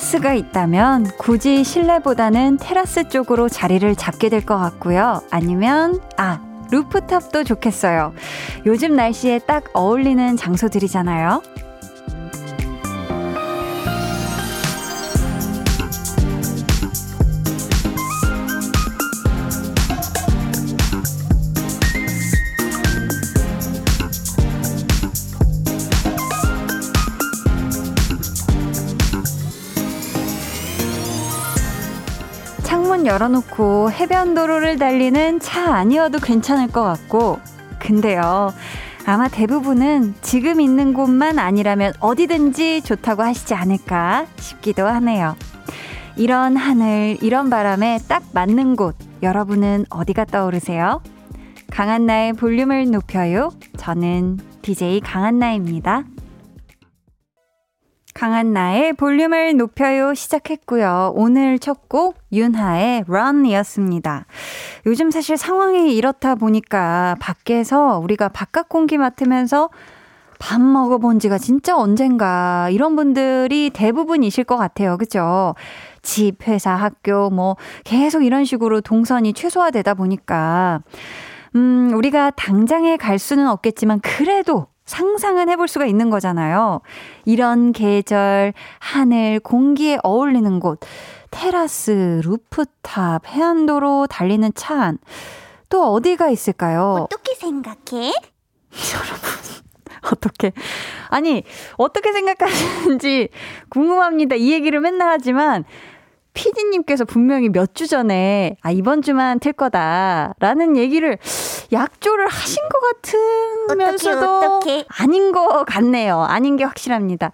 테라스가 있다면 굳이 실내보다는 테라스 쪽으로 자리를 잡게 될 것 같고요. 아니면, 아, 루프탑도 좋겠어요. 요즘 날씨에 딱 어울리는 장소들이잖아요. 열어놓고 해변 도로를 달리는 차 아니어도 괜찮을 것 같고, 근데요. 아마 대부분은 지금 있는 곳만 아니라면 어디든지 좋다고 하시지 않을까 싶기도 하네요. 이런 하늘, 이런 바람에 딱 맞는 곳, 여러분은 어디가 떠오르세요? 강한나의 볼륨을 높여요. 저는 DJ 강한나입니다. 강한 나의 볼륨을 높여요 시작했고요. 오늘 첫 곡 윤하의 Run이었습니다. 요즘 사실 상황이 이렇다 보니까 밖에서 우리가 바깥 공기 맡으면서 밥 먹어본 지가 진짜 언젠가 이런 분들이 대부분이실 것 같아요. 그죠? 집, 회사, 학교 뭐 계속 이런 식으로 동선이 최소화되다 보니까 음, 우리가 당장에 갈 수는 없겠지만 그래도 상상은 해볼 수가 있는 거잖아요. 이런 계절, 하늘, 공기에 어울리는 곳, 테라스, 루프탑, 해안도로 달리는 차 안, 또 어디가 있을까요? 어떻게 생각해? 여러분. 어떻게 아니 어떻게 생각하시는지 궁금합니다. 이 얘기를 맨날 하지만 피디님께서 분명히 몇 주 전에 아 이번 주만 틀 거다라는 얘기를 약조를 하신 것 같으면서도 어떡해, 어떡해. 아닌 것 같네요. 아닌 게 확실합니다.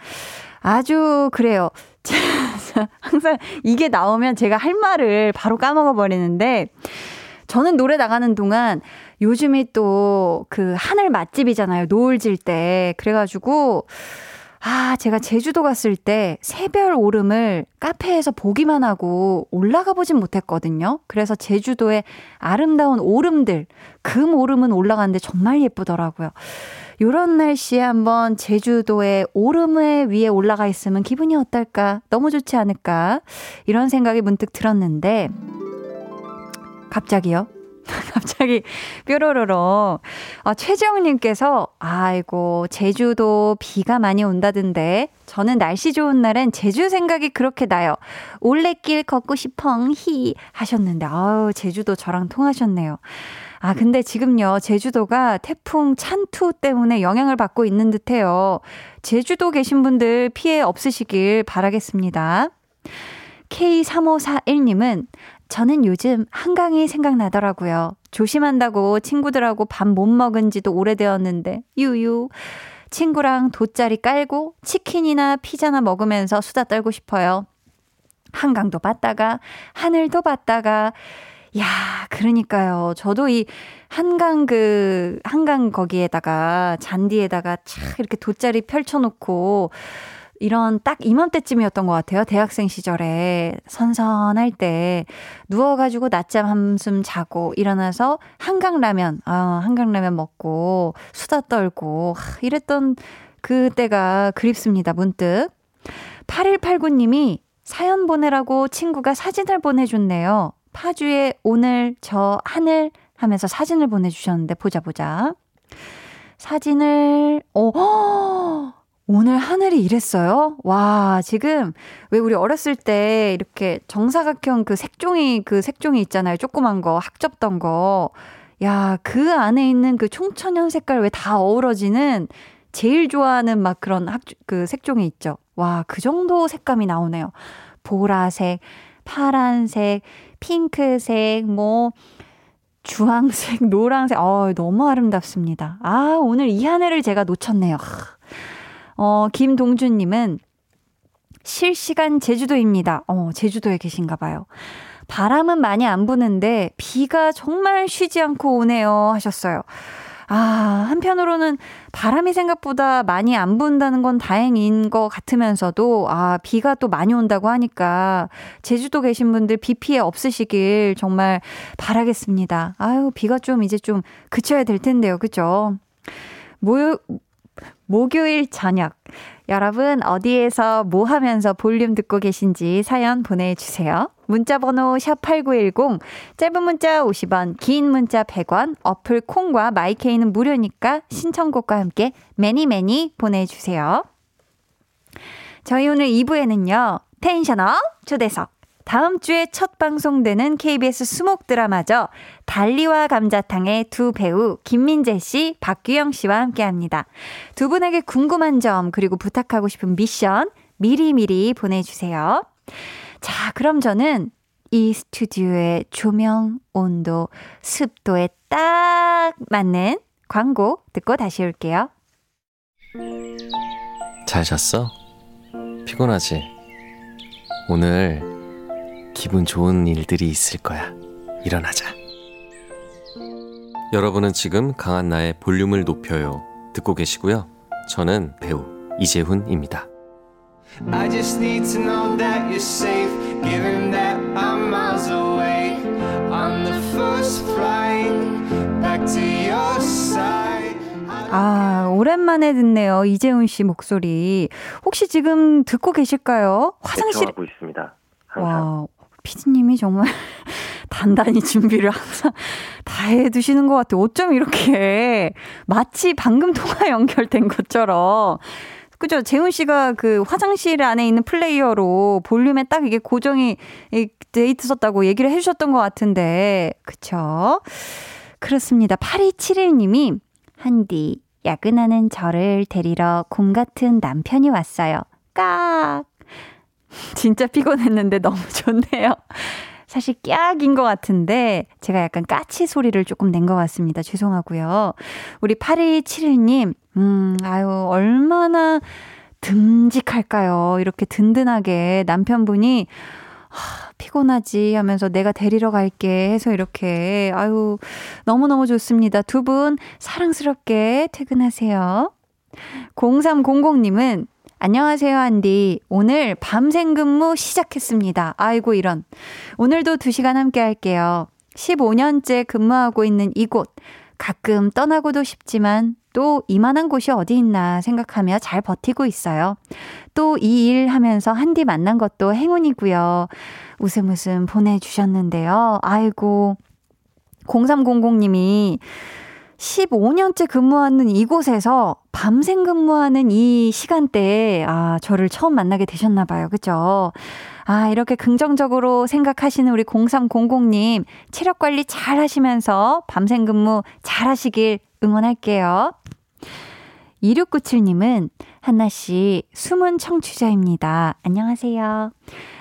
아주 그래요. 항상 이게 나오면 제가 할 말을 바로 까먹어 버리는데 저는 노래 나가는 동안 요즘이 또그 하늘 맛집이잖아요. 노을 질 때. 그래가지고 아, 제가 제주도 갔을 때 새별 오름을 카페에서 보기만 하고 올라가 보진 못했거든요. 그래서 제주도의 아름다운 오름들, 금 오름은 올라갔는데 정말 예쁘더라고요. 요런 날씨에 한번 제주도의 오름에 위에 올라가 있으면 기분이 어떨까? 너무 좋지 않을까? 이런 생각이 문득 들었는데, 갑자기요? 갑자기 뾰로로로 아, 최정님께서 아이고 제주도 비가 많이 온다던데 저는 날씨 좋은 날엔 제주 생각이 그렇게 나요. 올레길 걷고 싶펑 히 하셨는데 아우 제주도 저랑 통하셨네요. 아 근데 지금요 제주도가 태풍 찬투 때문에 영향을 받고 있는 듯 해요. 제주도 계신 분들 피해 없으시길 바라겠습니다. K3541님은 저는 요즘 한강이 생각나더라고요. 조심한다고 친구들하고 밥 못 먹은 지도 오래되었는데, 유유. 친구랑 돗자리 깔고 치킨이나 피자나 먹으면서 수다 떨고 싶어요. 한강도 봤다가, 하늘도 봤다가, 야, 그러니까요. 저도 이 한강 그, 한강 거기에다가, 잔디에다가 착 이렇게 돗자리 펼쳐놓고, 이런 딱 이맘때쯤이었던 것 같아요. 대학생 시절에 선선할 때 누워가지고 낮잠 한숨 자고 일어나서 한강라면, 아, 한강라면 먹고 수다 떨고 하, 이랬던 그때가 그립습니다. 문득. 8189님이 사연 보내라고 친구가 사진을 보내줬네요. 파주에 오늘 저 하늘 하면서 사진을 보내주셨는데 보자 보자. 사진을, 오, 허! 오늘 하늘이 이랬어요? 와, 지금, 왜 우리 어렸을 때 이렇게 정사각형 그 색종이, 그 색종이 있잖아요. 조그만 거, 학접던 거. 야, 그 안에 있는 그 총천연 색깔 왜 다 어우러지는 제일 좋아하는 막 그런 학, 그 색종이 있죠. 와, 그 정도 색감이 나오네요. 보라색, 파란색, 핑크색, 뭐, 주황색, 노란색, 어, 너무 아름답습니다. 아, 오늘 이 하늘을 제가 놓쳤네요. 어, 김동준님은 실시간 제주도입니다. 어, 제주도에 계신가 봐요. 바람은 많이 안 부는데 비가 정말 쉬지 않고 오네요 하셨어요. 아, 한편으로는 바람이 생각보다 많이 안 분다는 건 다행인 것 같으면서도, 아, 비가 또 많이 온다고 하니까, 제주도 계신 분들 비 피해 없으시길 정말 바라겠습니다. 아유, 비가 좀 이제 좀 그쳐야 될 텐데요. 그죠? 모, 목요일 저녁. 여러분 어디에서 뭐 하면서 볼륨 듣고 계신지 사연 보내주세요. 문자번호 샵8910, 짧은 문자 50원, 긴 문자 100원, 어플 콩과 마이케이는 무료니까 신청곡과 함께 매니 매니 보내주세요. 저희 오늘 2부에는요, 텐션업 초대석. 다음 주에 첫 방송되는 KBS 수목 드라마죠. 달리와 감자탕의 두 배우 김민재 씨, 박규영 씨와 함께 합니다. 두 분에게 궁금한 점 그리고 부탁하고 싶은 미션 미리미리 보내주세요. 자, 그럼 저는 이 스튜디오의 조명, 온도, 습도에 딱 맞는 광고 듣고 다시 올게요. 잘 잤어? 피곤하지? 오늘 기분 좋은 일들이 있을 거야. 일어나자. 여러분은 지금 강한 나의 볼륨을 높여요. 듣고 계시고요. 저는 배우 이재훈입니다. I just need to know that you're safe, given that I'm miles away on the first flight back to your side. 아, 오랜만에 듣네요. 이재훈 씨 목소리. 혹시 지금 듣고 계실까요? 화장실 하고 있습니다. 항상. 와, 피디님이 정말 단단히 준비를 항상 다 해두시는 것 같아요. 어쩜 이렇게 마치 방금 통화 연결된 것처럼 그죠? 재훈 씨가 그 화장실 안에 있는 플레이어로 볼륨에 딱 이게 고정이 돼 있었다고 얘기를 해주셨던 것 같은데, 그쵸? 그렇습니다. 8271님이, 한디, 야근하는 저를 데리러 곰 같은 남편이 왔어요. 깍! 진짜 피곤했는데 너무 좋네요. 사실 깍인 것 같은데 제가 약간 까치 소리를 조금 낸 것 같습니다. 죄송하고요. 우리 8271님, 음, 아유, 얼마나 듬직할까요? 이렇게 든든하게 남편분이 하, 피곤하지 하면서 내가 데리러 갈게 해서 이렇게 아유 너무너무 좋습니다. 두 분 사랑스럽게 퇴근하세요. 0300님은 안녕하세요, 안디. 오늘 밤샘 근무 시작했습니다. 아이고, 이런. 오늘도 2시간 함께 할게요. 15년째 근무하고 있는 이곳. 가끔 떠나고도 싶지만 또 이만한 곳이 어디 있나 생각하며 잘 버티고 있어요. 또 이 일 하면서 한디 만난 것도 행운이고요. 웃음 웃음 보내주셨는데요. 아이고, 0300님이 15년째 근무하는 이곳에서 밤샘 근무하는 이 시간대에, 아, 저를 처음 만나게 되셨나 봐요. 그죠? 아, 이렇게 긍정적으로 생각하시는 우리 0300님, 체력 관리 잘 하시면서 밤샘 근무 잘 하시길 응원할게요. 2697님은 한나 씨 숨은 청취자입니다. 안녕하세요.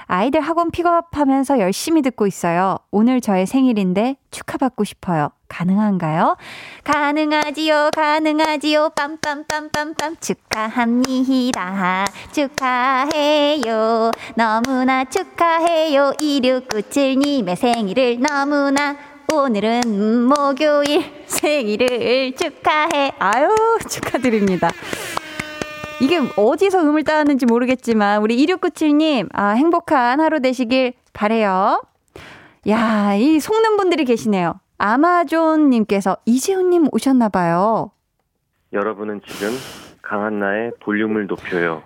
아이들 학원 픽업하면서 열심히 듣고 있어요. 오늘 저의 생일인데 축하받고 싶어요. 가능한가요? 가능하지요, 가능하지요, 빰빰빰빰빰. 축하합니다. 축하해요. 너무나 축하해요. 2697님의 생일을 너무나 오늘은 목요일 생일을 축하해. 아유, 축하드립니다. 이게 어디서 음을 따왔는지 모르겠지만, 우리 2697님, 아, 행복한 하루 되시길 바래요 야, 이 속는 분들이 계시네요. 아마존 님께서 이재훈 님 오셨나 봐요. 여러분은 지금 강한나의 볼륨을 높여요.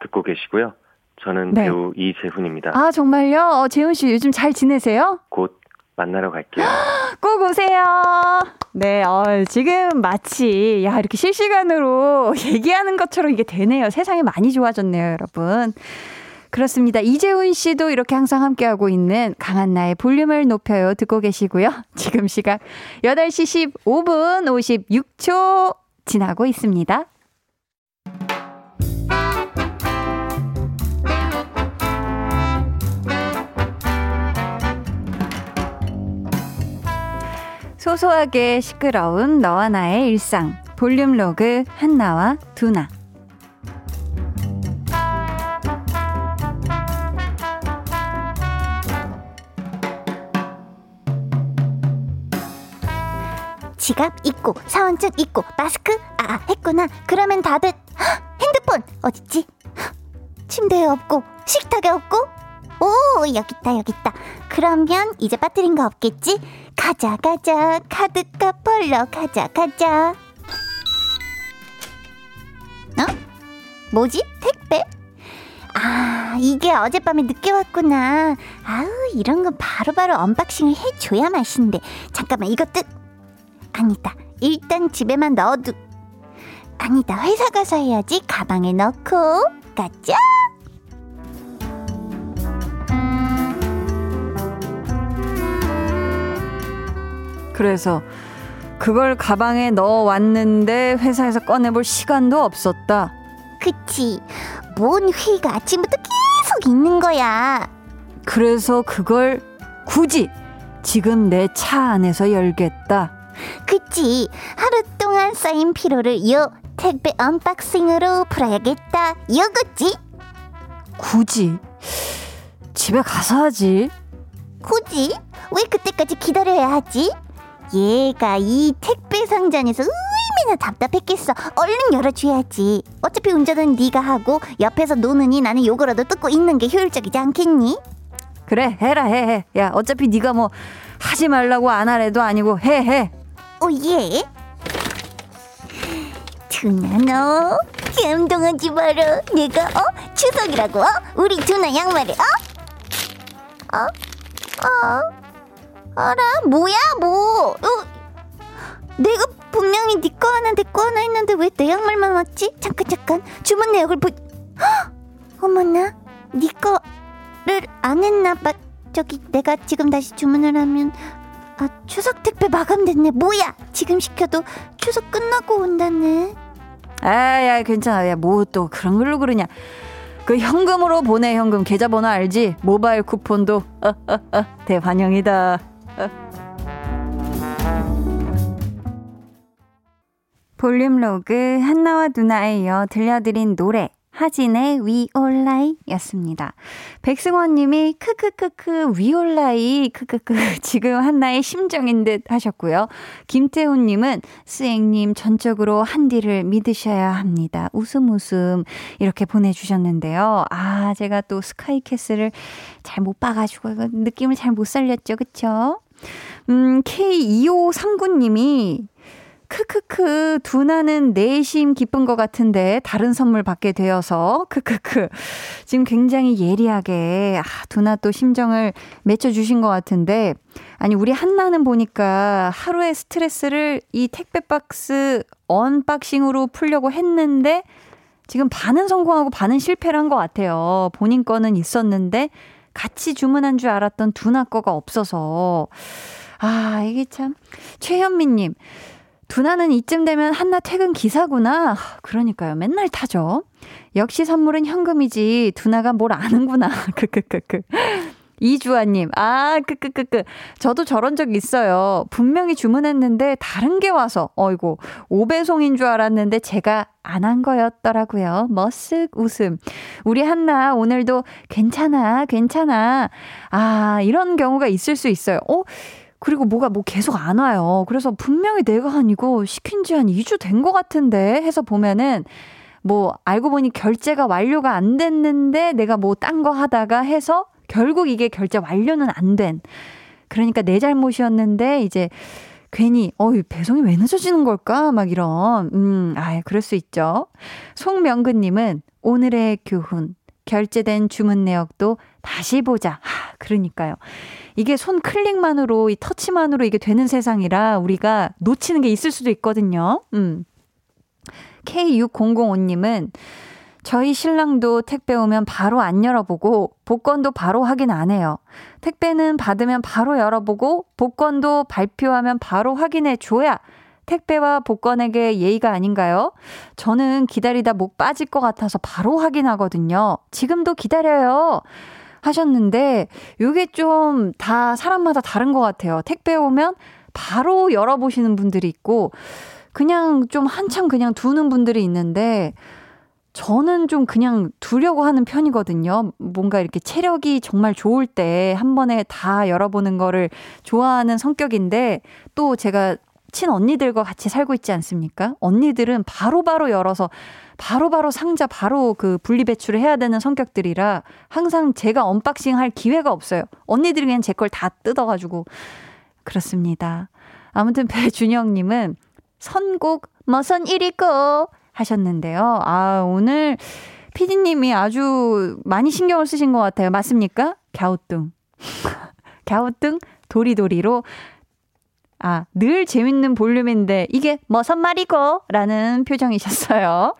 듣고 계시고요. 저는 네. 배우 이재훈입니다. 아, 정말요? 어, 재훈 씨 요즘 잘 지내세요? 곧 만나러 갈게요. 꼭 오세요. 네, 어, 지금 마치, 야, 이렇게 실시간으로 얘기하는 것처럼 이게 되네요. 세상이 많이 좋아졌네요, 여러분. 그렇습니다. 이재훈 씨도 이렇게 항상 함께하고 있는 강한 나의 볼륨을 높여요. 듣고 계시고요. 지금 시각 8시 15분 56초 지나고 있습니다. 소소하게 시끄러운 너와 나의 일상. 볼륨 로그 한나와 두나. 지갑 있고 사원증 있고 마스크? 아 했구나. 그러면 다들 핸드폰! 어딨지? 침대에 없고 식탁에 없고 오 여기 있다 여기 있다 그러면 이제 빠뜨린 거 없겠지 가자 가자 카드값 벌러 가자 가자 어 뭐지? 택배? 아, 이게 어젯밤에 늦게 왔구나. 아우, 이런 건 바로 바로 unboxing을 해줘야 맛인데. 잠깐만, 이것도. 아니다. 일단 집에만 넣어두. 아니다. 회사 가서 해야지. 가방에 넣고. 가자! 그래서 그걸 가방에 넣어 왔는데 회사에서 꺼내볼 시간도 없었다. 그치. 뭔 회의가 아침부터 계속 있는 거야. 그래서 그걸 굳이 지금 내 차 안에서 열겠다. 그치. 하루 동안 쌓인 피로를 요 택배 unboxing으로 풀어야겠다. 요거지? 굳이 집에 가서 하지. 굳이? 왜 그때까지 기다려야 하지? 얘가 이 택배 상자에서 얼마나 답답했겠어. 얼른 열어줘야지. 어차피 운전은 네가 하고 옆에서 노느니 나는 요거라도 뜯고 있는 게 효율적이지 않겠니? 그래 해라 해 해. 야 어차피 네가 뭐 하지 말라고 안 하래도 아니고 해 해. 오예. 두나 너 감동하지 마라. 내가 어 추석이라고 어? 우리 두나 양말을 어? 어? 어? 알아 뭐야 뭐? 어? 내가 분명히 네 거 하나 내 거 하나 했는데 왜 내 양말만 왔지? 잠깐 잠깐 주문 내역을 보. 헉! 어머나 네 거를 안 했나 봐. 저기 내가 지금 다시 주문을 하면 아 추석 택배 마감됐네. 뭐야? 지금 시켜도 추석 끝나고 온다네. 아야 괜찮아. 야 뭐 또 그런 걸로 그러냐. 그 현금으로 보내 현금 계좌번호 알지? 모바일 쿠폰도 어, 어, 어, 대환영이다. 볼륨 로그 한나와 두나에 이어 들려드린 노래 하진의 We All Lie 였습니다. 백승원 님이 크크크크 We All Lie 크크크 지금 한나의 심정인 듯 하셨고요. 김태훈 님은 스앵님 전적으로 한디를 믿으셔야 합니다. 웃음 웃음 이렇게 보내주셨는데요. 아 제가 또 스카이캐슬을 잘 못 봐가지고 느낌을 잘 못 살렸죠. 그쵸? 음 K2539 님이 크크크 두나는 내심 기쁜 것 같은데 다른 선물 받게 되어서 크크크. 지금 굉장히 예리하게 아 두나 또 심정을 맞혀 주신 것 같은데 아니 우리 한나는 보니까 하루의 스트레스를 이 택배 박스 unboxing으로 풀려고 했는데 지금 반은 성공하고 반은 실패를 한 것 같아요. 본인 거는 있었는데 같이 주문한 줄 알았던 두나 거가 없어서. 아 이게 참. 최현미님 두나는 이쯤 되면 한나 퇴근 기사구나. 그러니까요. 맨날 타죠. 역시 선물은 현금이지. 두나가 뭘 아는구나. 크크크크. 이주아님, 아, 크크크크. 저도 저런 적 있어요. 분명히 주문했는데 다른 게 와서, 어이고, 오배송인 줄 알았는데 제가 안 한 거였더라고요. 머쓱 웃음. 우리 한나, 오늘도 괜찮아, 괜찮아. 아, 이런 경우가 있을 수 있어요. 어? 그리고 뭐가 뭐 계속 안 와요. 그래서 분명히 내가 아니고 시킨 지 한 2주 된 것 같은데 해서 보면은 뭐 알고 보니 결제가 완료가 안 됐는데 내가 뭐 딴 거 하다가 해서 결국 이게 결제 완료는 안 된. 그러니까 내 잘못이었는데 이제 괜히 어이 배송이 왜 늦어지는 걸까 막 이런 음아 그럴 수 있죠. 송명근 님은 오늘의 교훈 결제된 주문 내역도 다시 보자. 하, 그러니까요. 이게 손 클릭만으로, 이 터치만으로 이게 되는 세상이라 우리가 놓치는 게 있을 수도 있거든요. 음. K6005님은 저희 신랑도 택배 오면 바로 안 열어보고 복권도 바로 확인 안 해요. 택배는 받으면 바로 열어보고 복권도 발표하면 바로 확인해 줘야 택배와 복권에게 예의가 아닌가요? 저는 기다리다 목 빠질 것 같아서 바로 확인하거든요. 지금도 기다려요. 하셨는데, 요게 좀 다 사람마다 다른 것 같아요. 택배 오면 바로 열어보시는 분들이 있고, 그냥 좀 한참 그냥 두는 분들이 있는데, 저는 좀 그냥 두려고 하는 편이거든요. 뭔가 이렇게 체력이 정말 좋을 때 한 번에 다 열어보는 거를 좋아하는 성격인데, 또 제가 친 언니들과 같이 살고 있지 않습니까? 언니들은 바로바로 바로 열어서 바로바로 바로 상자 바로 그 분리 배출을 해야 되는 성격들이라 항상 제가 unboxing 할 기회가 없어요. 언니들이 그냥 제 걸 다 뜯어가지고 그렇습니다. 아무튼 배준영님은 선곡 머선 일이고 하셨는데요. 아, 오늘 피디님이 아주 많이 신경을 쓰신 것 같아요. 맞습니까? 갸우뚱. 갸우뚱 도리도리로 아, 늘 재밌는 볼륨인데 이게 뭐선 말이고? 라는 표정이셨어요.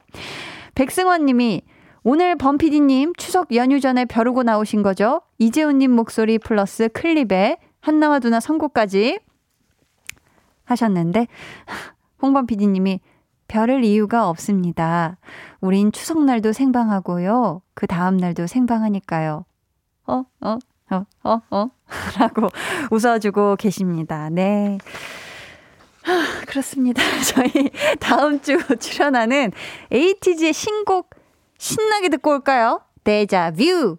백승원 님이 오늘 범피디님 추석 연휴 전에 벼르고 나오신 거죠? 이재훈님 목소리 플러스 클립에 한나와 누나 선곡까지 하셨는데, 홍범 PD님이 별을 이유가 없습니다. 우린 추석날도 생방하고요. 그 다음날도 생방하니까요. 어, 어, 어, 어, 어. 라고 웃어주고 계십니다. 네. 그렇습니다. 저희 다음 주 출연하는 에이티즈의 신곡 신나게 듣고 올까요? 데자뷰!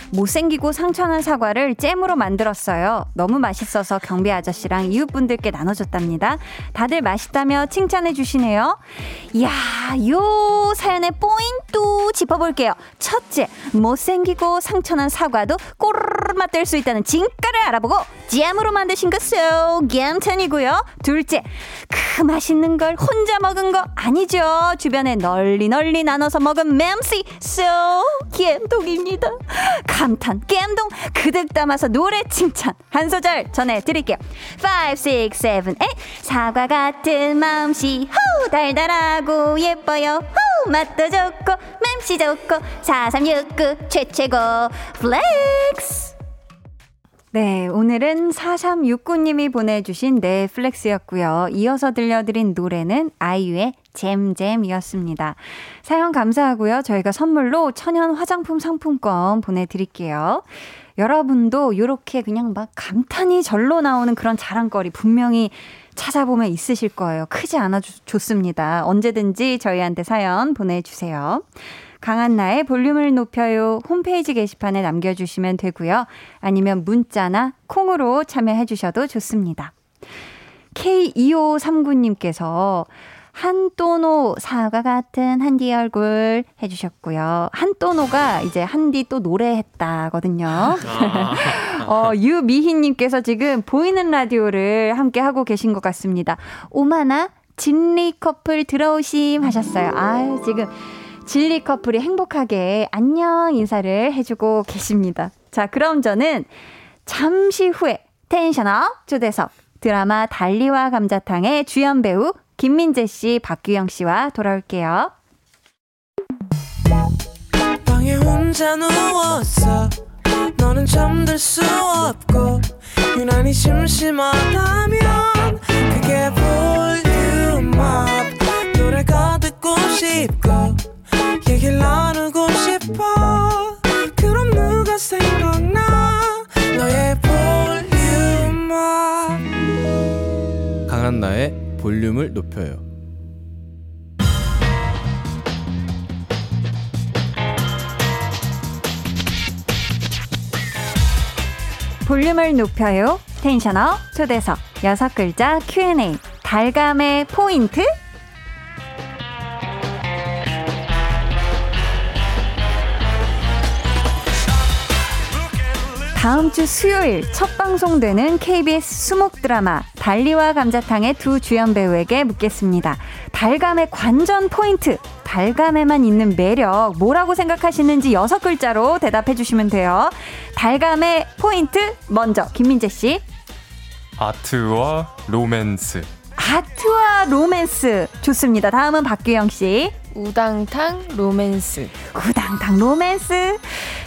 못생기고 상처난 사과를 잼으로 만들었어요. 너무 맛있어서 경비 아저씨랑 이웃분들께 나눠줬답니다. 다들 맛있다며 칭찬해 주시네요. 이야, 요 사연의 포인트 짚어볼게요. 첫째, 못생기고 상처난 사과도 꼬르르 맛들 수 있다는 진가를 알아보고 잼으로 만드신 거 so 감탄이고요. 둘째, 그 맛있는 걸 혼자 먹은 거 아니죠. 주변에 널리 널리 나눠서 먹은 맴씨 so 감독입니다. 감탄, 갬동 그득 담아서 노래 칭찬 한 소절 전해드릴게요. 5, 6, 7, 8 사과 같은 마음씨 호 달달하고 예뻐요 호 맛도 좋고 맴씨 좋고 4369 최최고 flex 네, 오늘은 4369님이 보내주신 flex였고요. 이어서 들려드린 노래는 아이유의 잼잼이었습니다. 사연 감사하고요. 저희가 선물로 천연 화장품 상품권 보내드릴게요. 여러분도 이렇게 그냥 막 감탄이 절로 나오는 그런 자랑거리 분명히 찾아보면 있으실 거예요. 크지 않아 좋습니다. 언제든지 저희한테 사연 보내주세요. 강한나의 볼륨을 높여요 홈페이지 게시판에 남겨주시면 되고요. 아니면 문자나 콩으로 참여해 주셔도 좋습니다. K2539님께서 한또노 사과 같은 한디 얼굴 해주셨고요. 한또노가 이제 한디 또 노래했다거든요. 아. 어, 유미희님께서 지금 보이는 라디오를 함께 하고 계신 것 같습니다. 오마나 진리 커플 들어오심 하셨어요. 아 지금 진리 커플이 행복하게 안녕 인사를 해주고 계십니다. 자, 그럼 저는 잠시 후에 텐션업 초대석 드라마 달리와 감자탕의 주연 배우 김민재 씨, 박규영 씨와 돌아올게요. 너는 잠들 수 없고 유난히 심심하다면 그게 볼륨업 노래가 듣고 얘기를 나누고 싶어. 그럼 누가 생각나? 너의 볼륨을 강한 나의 볼륨을 높여요. 볼륨을 높여요. 텐션업 초대석 여섯 글자 Q&A. 달감의 포인트 다음 주 수요일 첫 방송되는 KBS 수목 드라마 달리와 감자탕의 두 주연 배우에게 묻겠습니다. 달감의 관전 포인트, 달감에만 있는 매력, 뭐라고 생각하시는지 여섯 글자로 대답해 주시면 돼요. 달감의 포인트, 먼저 김민재 씨. 아트와 로맨스. art와 로맨스. 좋습니다. 다음은 박규영 씨. 우당탕 로맨스. 우당탕 로맨스.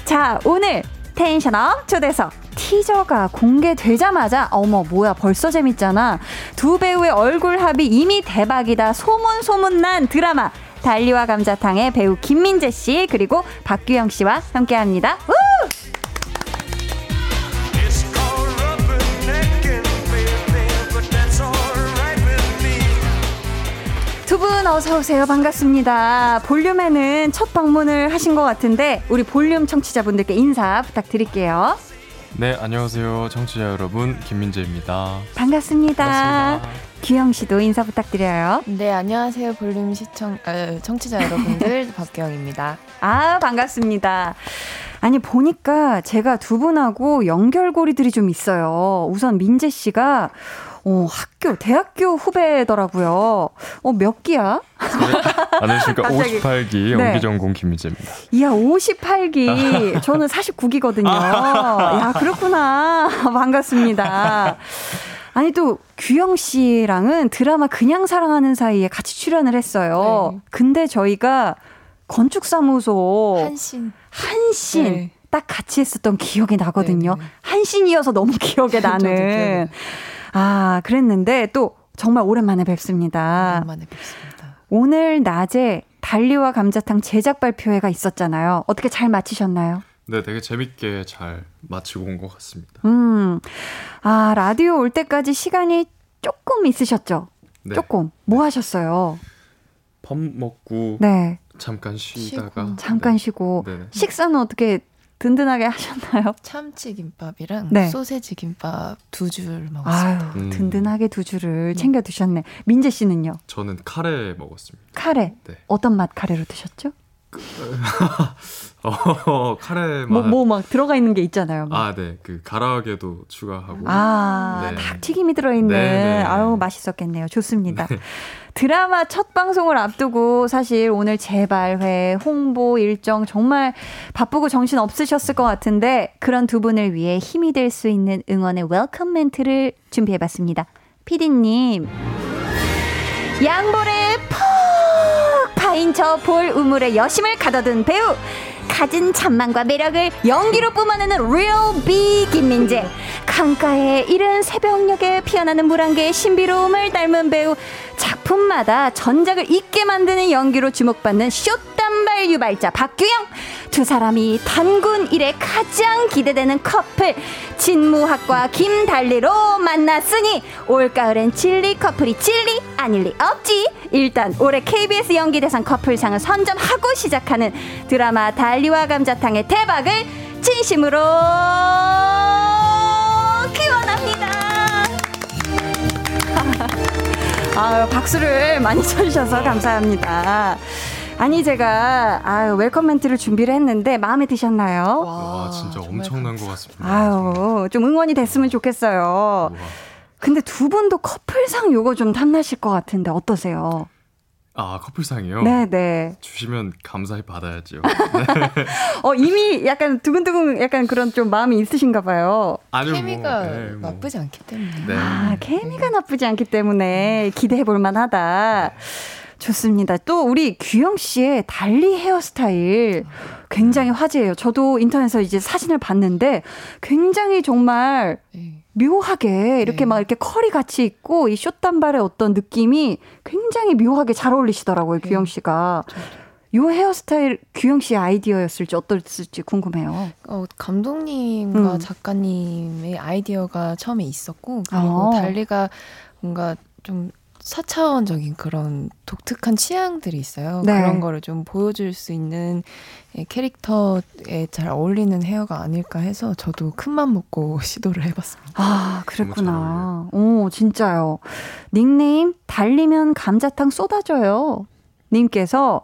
자, 오늘 텐션업 초대석 티저가 공개되자마자 어머 뭐야 벌써 재밌잖아 두 배우의 얼굴 합이 이미 대박이다 소문 소문난 드라마 달리와 감자탕의 배우 김민재 씨 그리고 박규영 씨와 함께합니다. 우! 분 어서 오세요. 반갑습니다. 볼륨에는 첫 방문을 하신 것 같은데 우리 볼륨 청취자분들께 인사 부탁드릴게요. 네, 안녕하세요. 청취자 여러분. 김민재입니다. 반갑습니다. 반갑습니다. 규영 씨도 인사 부탁드려요. 네, 안녕하세요. 볼륨 시청, 아, 청취자 여러분들, 박경입니다. 아, 반갑습니다. 아니, 보니까 제가 두 분하고 연결고리들이 좀 있어요. 우선 민재 씨가 어, 학교, 대학교 후배더라고요. 어, 몇 기야? 안녕하십니까. 갑자기. 58기 네. 연기전공 김민재입니다. 이야, 59기. 저는 49기거든요. 야, 그렇구나. 반갑습니다. 아니, 또, 규영 씨랑은 드라마 그냥 사랑하는 사이에 같이 출연을 했어요. 네. 근데 저희가 건축 사무소 한신. 한신 네. 딱 같이 했었던 기억이 나거든요. 네네. 한신이어서 너무 기억에 저도 나는. 아, 그랬는데 또 정말 오랜만에 뵙습니다. 오랜만에 뵙습니다. 오늘 낮에 달리와 감자탕 제작 발표회가 있었잖아요. 어떻게 잘 마치셨나요? 네, 되게 재밌게 잘 마치고 온 것 같습니다. 음. 아, 라디오 올 때까지 시간이 조금 있으셨죠? 네. 조금. 뭐 하셨어요? 밥 먹고 네. 잠깐 쉬다가 쉬고. 잠깐 쉬고. 네. 네. 식사는 어떻게 든든하게 하셨나요? 참치 김밥이랑 네. 소세지 김밥 두 줄 먹었습니다. 음. 든든하게 두 줄을 챙겨 드셨네. 민재 씨는요? 저는 카레 먹었습니다. 카레. 네. 어떤 맛 카레로 드셨죠? 어, 카레 맛. 뭐, 뭐 막 들어가 있는 게 있잖아요. 막. 아, 네. 그 가라아게도 추가하고. 아, 네. 닭 튀김이 들어있는. 네, 네. 아유, 맛있었겠네요. 좋습니다. 네. 드라마 첫 방송을 앞두고 사실 오늘 제발회, 홍보 일정 정말 바쁘고 정신 없으셨을 것 같은데 그런 두 분을 위해 힘이 될 수 있는 응원의 welcome 멘트를 준비해 봤습니다. 피디님. 양볼에 푹 파인 저 볼 우물에 여심을 가둬둔 배우 가진 잔망과 매력을 연기로 뿜어내는 real B 김민재. 강가에 이른 새벽녘에 피어나는 물안개의 신비로움을 닮은 배우. 작품마다 전작을 잊게 만드는 연기로 주목받는 쇼 단발 유발자 박규영. 두 사람이 단군 일에 가장 기대되는 커플 진무학과 김달리로 만났으니 올가을엔 진리 커플이 진리 아닐 리 없지. 일단 올해 KBS 연기대상 커플상을 선점하고 시작하는 드라마 달리와 감자탕의 대박을 진심으로 기원합니다. 아, 박수를 많이 쳐주셔서 감사합니다. 아니 제가 아유 welcome 멘트를 준비를 했는데 마음에 드셨나요? 와, 진짜 정말 엄청난 것 같습니다. 아유 좀 응원이 됐으면 좋겠어요. 와. 근데 두 분도 커플상 요거 좀 탐나실 것 같은데 어떠세요? 아, 커플상이요? 네네. 주시면 감사히 받아야죠. 어 이미 약간 두근두근 약간 그런 좀 마음이 있으신가 봐요. 아니요, 케미가 뭐, 네, 뭐. 나쁘지 않기 때문에. 네. 아 케미가 나쁘지 않기 때문에 기대해 볼 만하다. 좋습니다. 또 우리 규영 씨의 달리 헤어스타일 굉장히 화제예요. 저도 인터넷에서 이제 사진을 봤는데 굉장히 정말 네. 묘하게 이렇게 네. 막 이렇게 컬이 같이 있고 이 숏단발의 어떤 느낌이 굉장히 묘하게 잘 어울리시더라고요, 네. 규영 씨가. 요 헤어스타일 규영 씨의 아이디어였을지 어떨지 궁금해요. 어, 감독님과 음. 작가님의 아이디어가 처음에 있었고 그리고 어. 달리가 뭔가 좀 4차원적인 그런 독특한 취향들이 있어요. 네. 그런 거를 좀 보여줄 수 있는 예, 캐릭터에 잘 어울리는 헤어가 아닐까 해서 저도 큰맘 먹고 시도를 해봤습니다. 아, 그랬구나. 오, 진짜요. 닉네임, 달리면 감자탕 쏟아져요. 님께서,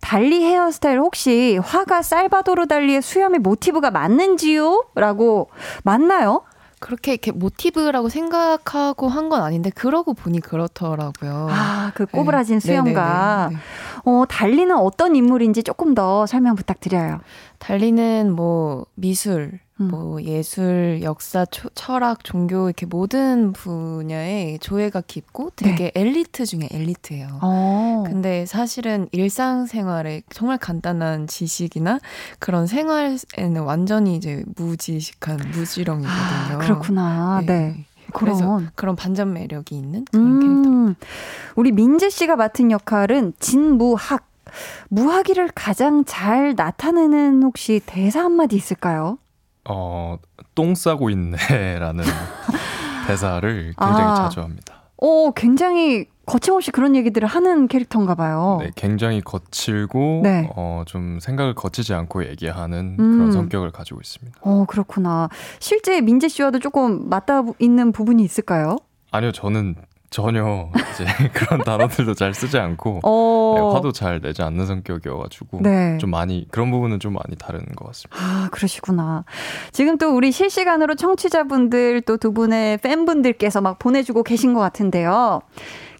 달리 헤어스타일 혹시 화가 살바도르 달리의 수염의 모티브가 맞는지요? 라고, 맞나요? 그렇게 이렇게 모티브라고 생각하고 한 건 아닌데 그러고 보니 그렇더라고요. 아, 그 네. 꼬부라진 수염과. 네네네. 어, 달리는 어떤 인물인지 조금 더 설명 부탁드려요. 달리는 뭐 미술 음. 뭐 예술, 역사, 초, 철학, 종교 이렇게 모든 분야에 조예가 깊고 되게 네. 엘리트 중에 엘리트예요. 오. 어. 근데 사실은 일상생활에 정말 간단한 지식이나 그런 생활에는 완전히 이제 무지식한 무지렁이거든요. 아, 그렇구나. 네. 네. 그래서 그런 반전 매력이 있는 그런 음, 캐릭터. 우리 민재 씨가 맡은 역할은 진무학. 무학이를 가장 잘 나타내는 혹시 대사 한마디 있을까요? 어, 똥 싸고 있네라는 대사를 굉장히 아, 자주 합니다. 오, 굉장히 거침없이 그런 얘기들을 하는 캐릭터인가 봐요. 네, 굉장히 거칠고 네. 어, 좀 생각을 거치지 않고 얘기하는 음. 그런 성격을 가지고 있습니다. 어, 그렇구나. 실제 민재 씨와도 조금 맞닿아 있는 부분이 있을까요? 아니요, 저는 전혀 이제 그런 단어들도 잘 쓰지 않고 어... 네, 화도 잘 내지 않는 성격이어가지고 네. 좀 많이 그런 부분은 좀 많이 다른 것 같습니다. 아 그러시구나. 지금 또 우리 실시간으로 청취자분들 또 두 분의 팬분들께서 막 보내주고 계신 것 같은데요.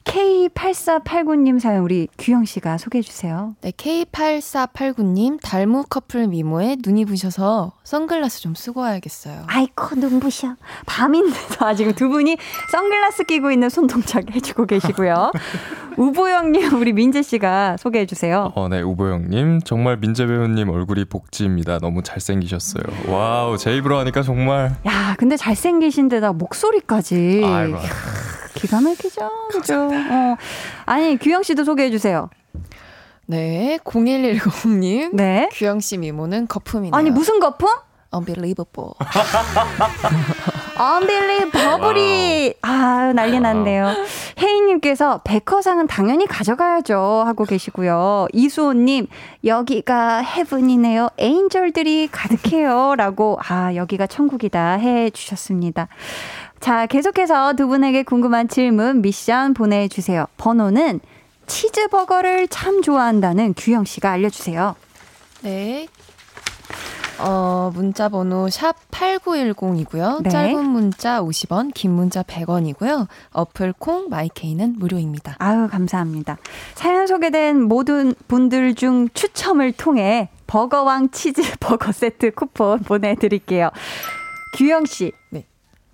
K8489님 사연 우리 규영 씨가 소개해 주세요. 네, K8489님 달무 커플 미모에 눈이 부셔서 선글라스 좀 쓰고 와야겠어요. 아이코 눈부셔. 밤인데도 아직 두 분이 선글라스 끼고 있는 손동작 해주고 계시고요. 우보영님 우리 민재 씨가 소개해 주세요. 어, 네, 우보영님 정말 민재 배우님 얼굴이 복지입니다. 너무 잘생기셨어요. wow, 제 입으로 하니까 정말. 야, 근데 잘생기신데다 목소리까지. 아이고. 기가 막히죠. 그죠? 어. 아니, 규영 씨도 소개해 주세요. 네, 0110님. 네. 규영 씨 미모는 거품이네요. 아니, 무슨 거품? Unbelievable. Unbelievable이. 아, 난리 났네요. 혜인님께서 백허상은 당연히 가져가야죠. 하고 계시고요. 이수호님, 여기가 헤븐이네요. 에인절들이 가득해요. 라고, 아, 여기가 천국이다. 해 주셨습니다. 자, 계속해서 두 분에게 궁금한 질문, 미션 보내주세요. 번호는 치즈버거를 참 좋아한다는 규영 씨가 알려주세요. 네. 어, 문자 번호 샵 8910이고요. 네. 짧은 문자 50원, 긴 문자 100원이고요. 어플 콩 마이케이는 무료입니다. 아유, 감사합니다. 사연 소개된 모든 분들 중 추첨을 통해 버거왕 치즈 버거 세트 쿠폰 보내 드릴게요. 규영 씨.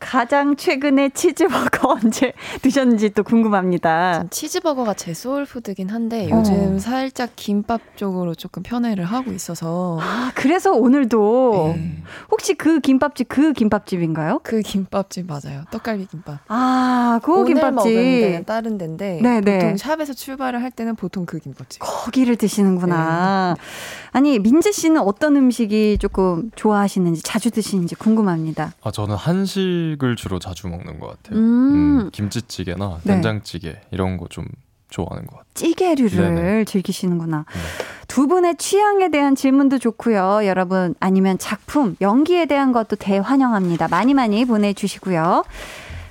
네. 가장 최근에 치즈버거 언제 드셨는지 또 궁금합니다. 치즈버거가 제 soul food긴 한데 어. 요즘 살짝 김밥 쪽으로 조금 편애를 하고 있어서 아 그래서 오늘도 네. 혹시 그 김밥집 그 김밥집인가요? 그 김밥집 맞아요. 떡갈비 김밥. 아그 김밥집. 먹은 데는 다른 데인데 네네. 네. 보통 샵에서 출발을 할 때는 보통 그 김밥집. 거기를 드시는구나. 네. 아니 민재 씨는 어떤 음식이 조금 좋아하시는지 자주 드시는지 궁금합니다. 아 저는 한식 한식을 주로 자주 먹는 것 같아요. 음. 음, 김치찌개나 네. 된장찌개 이런 거 좀 좋아하는 것 같아요. 찌개류를 네네. 즐기시는구나. 네. 두 분의 취향에 대한 질문도 좋고요. 여러분 아니면 작품, 연기에 대한 것도 대환영합니다. 많이 많이 보내주시고요.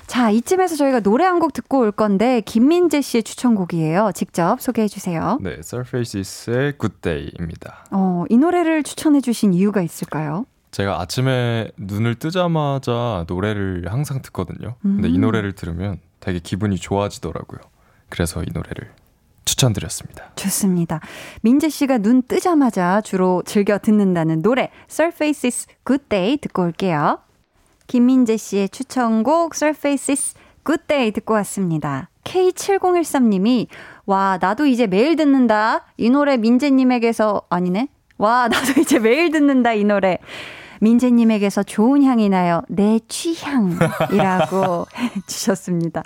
자, 이쯤에서 저희가 노래 한 곡 듣고 올 건데 김민재 씨의 추천곡이에요. 직접 소개해 주세요. 네, Surfaces의 Good Day입니다. 어, 이 노래를 추천해 주신 이유가 있을까요? 제가 아침에 눈을 뜨자마자 노래를 항상 듣거든요. 근데 음. 이 노래를 들으면 되게 기분이 좋아지더라고요. 그래서 이 노래를 추천드렸습니다. 좋습니다. 민재 씨가 눈 뜨자마자 주로 즐겨 듣는다는 노래 Surfaces Good Day 듣고 올게요. 김민재 씨의 추천곡 Surfaces Good Day 듣고 왔습니다. K7013님이 와 나도 이제 매일 듣는다. 이 노래 민재님에게서 아니네. 와 나도 이제 매일 듣는다 이 노래. 민재님에게서 좋은 향이 나요. 내 취향이라고 해주셨습니다.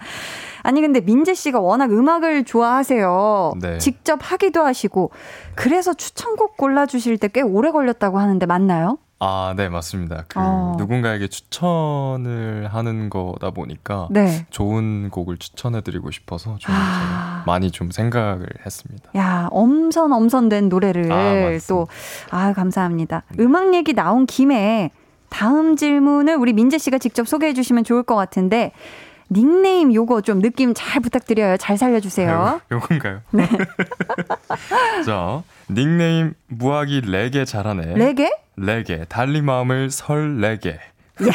아니, 근데 민재 씨가 워낙 음악을 좋아하세요. 네. 직접 하기도 하시고, 그래서 추천곡 골라 주실 때 꽤 오래 걸렸다고 하는데 맞나요? 아, 네, 맞습니다. 그 어. 누군가에게 추천을 하는 거다 보니까 네. 좋은 곡을 추천해 드리고 싶어서 좀 아. 많이 좀 생각을 했습니다. 야, 엄선 엄선된 노래를 아, 또 아, 감사합니다. 네. 음악 얘기 나온 김에 다음 질문을 우리 민재 씨가 직접 소개해 주시면 좋을 것 같은데 닉네임 요거 좀 느낌 잘 부탁드려요. 잘 살려주세요. 아유, 요건가요? 네. 자, 닉네임 무학이 레게 잘하네. 레게? 레게. 달리 마음을 설레게.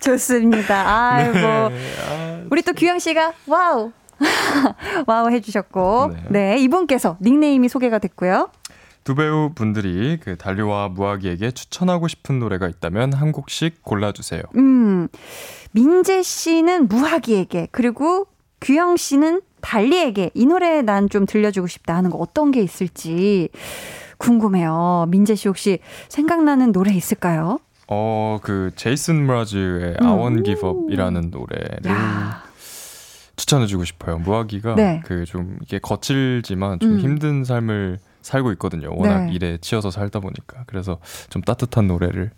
좋습니다. 아이고. 네. 아, 우리 또 규영 씨가 wow. Wow 해주셨고. 네. 네. 이분께서 닉네임이 소개가 됐고요. 두 배우 분들이 그 달리와 무학이에게 추천하고 싶은 노래가 있다면 한 곡씩 골라주세요. 음, 민재 씨는 무아기에게 그리고 규영 씨는 달리에게 이 노래 난 좀 들려주고 싶다 하는 거 어떤 게 있을지 궁금해요. 민재 씨 혹시 생각나는 노래 있을까요? 어, 그 제이슨 브라즈의 음. I Won't Give Up이라는 노래를 야. 추천해주고 싶어요. 무아기가 네. 그좀 이게 거칠지만 좀 음. 힘든 삶을 살고 있거든요. 워낙 네. 일에 치여서 살다 보니까. 그래서 좀 따뜻한 노래를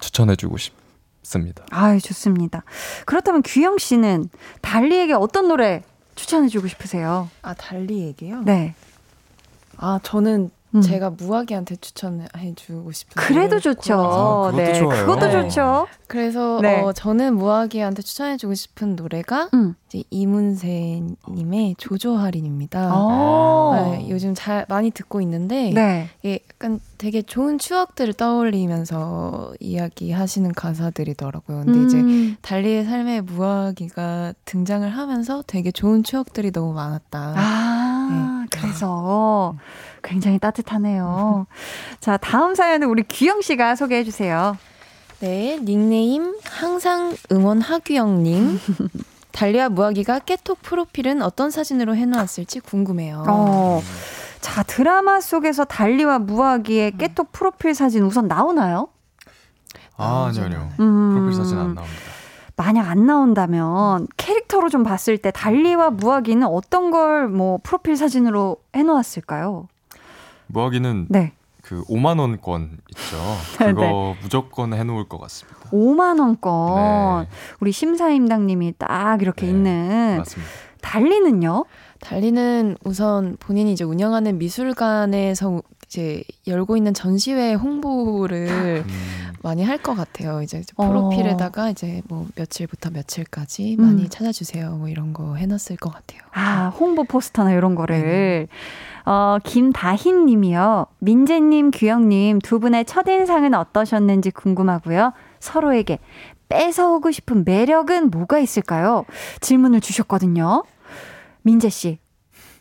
추천해주고 싶습니다. 아, 좋습니다. 그렇다면 규영 씨는 달리에게 어떤 노래 추천해주고 싶으세요? 아, 달리에게요? 네. 아, 저는 음. 제가 무아기한테 추천해 주고 싶은 그래도 좋죠. 아, 네, 좋아요. 그것도 네. 좋죠. 그래서 네. 어, 저는 무아기한테 추천해 주고 싶은 노래가 음. 이제 이문세 님의 조조할인입니다. 아. 네, 요즘 잘 많이 듣고 있는데 네. 이게 약간 되게 좋은 추억들을 떠올리면서 이야기하시는 가사들이더라고요. 근데 음. 이제 달리의 삶에 무아기가 등장을 하면서 되게 좋은 추억들이 너무 많았다. 아, 네. 그래서. 굉장히 따뜻하네요. 자, 다음 사연은 우리 규영 씨가 소개해 주세요. 네, 닉네임 항상 응원 하규영님. 달리아 무아기가 깨톡 프로필은 어떤 사진으로 해놓았을지 궁금해요. 어, 자, 드라마 속에서 달리와 무아기의 깨톡 프로필 사진 우선 나오나요? 아, 아니요, 아니요. 음, 프로필 사진 안 나옵니다. 만약 안 나온다면 캐릭터로 좀 봤을 때 달리와 무아기는 어떤 걸 뭐 프로필 사진으로 해놓았을까요? 무하기는 네. 그 5만 원권 있죠. 네, 그거 네. 무조건 해놓을 것 같습니다. 5만 원권. 네. 우리 심사임당님이 딱 이렇게 네, 있는. 맞습니다. 달리는요? 달리는 우선 본인이 이제 운영하는 미술관에서 이제 열고 있는 전시회 홍보를 음. 많이 할 것 같아요. 이제 프로필에다가 어. 이제 뭐 며칠부터 며칠까지 음. 많이 찾아주세요. 뭐 이런 거 해놨을 것 같아요. 아 홍보 포스터나 이런 거를. 네. 어, 김다힌 님이요. 민재님, 규영님 두 분의 첫인상은 어떠셨는지 궁금하고요. 서로에게 뺏어오고 싶은 매력은 뭐가 있을까요? 질문을 주셨거든요. 민재 씨.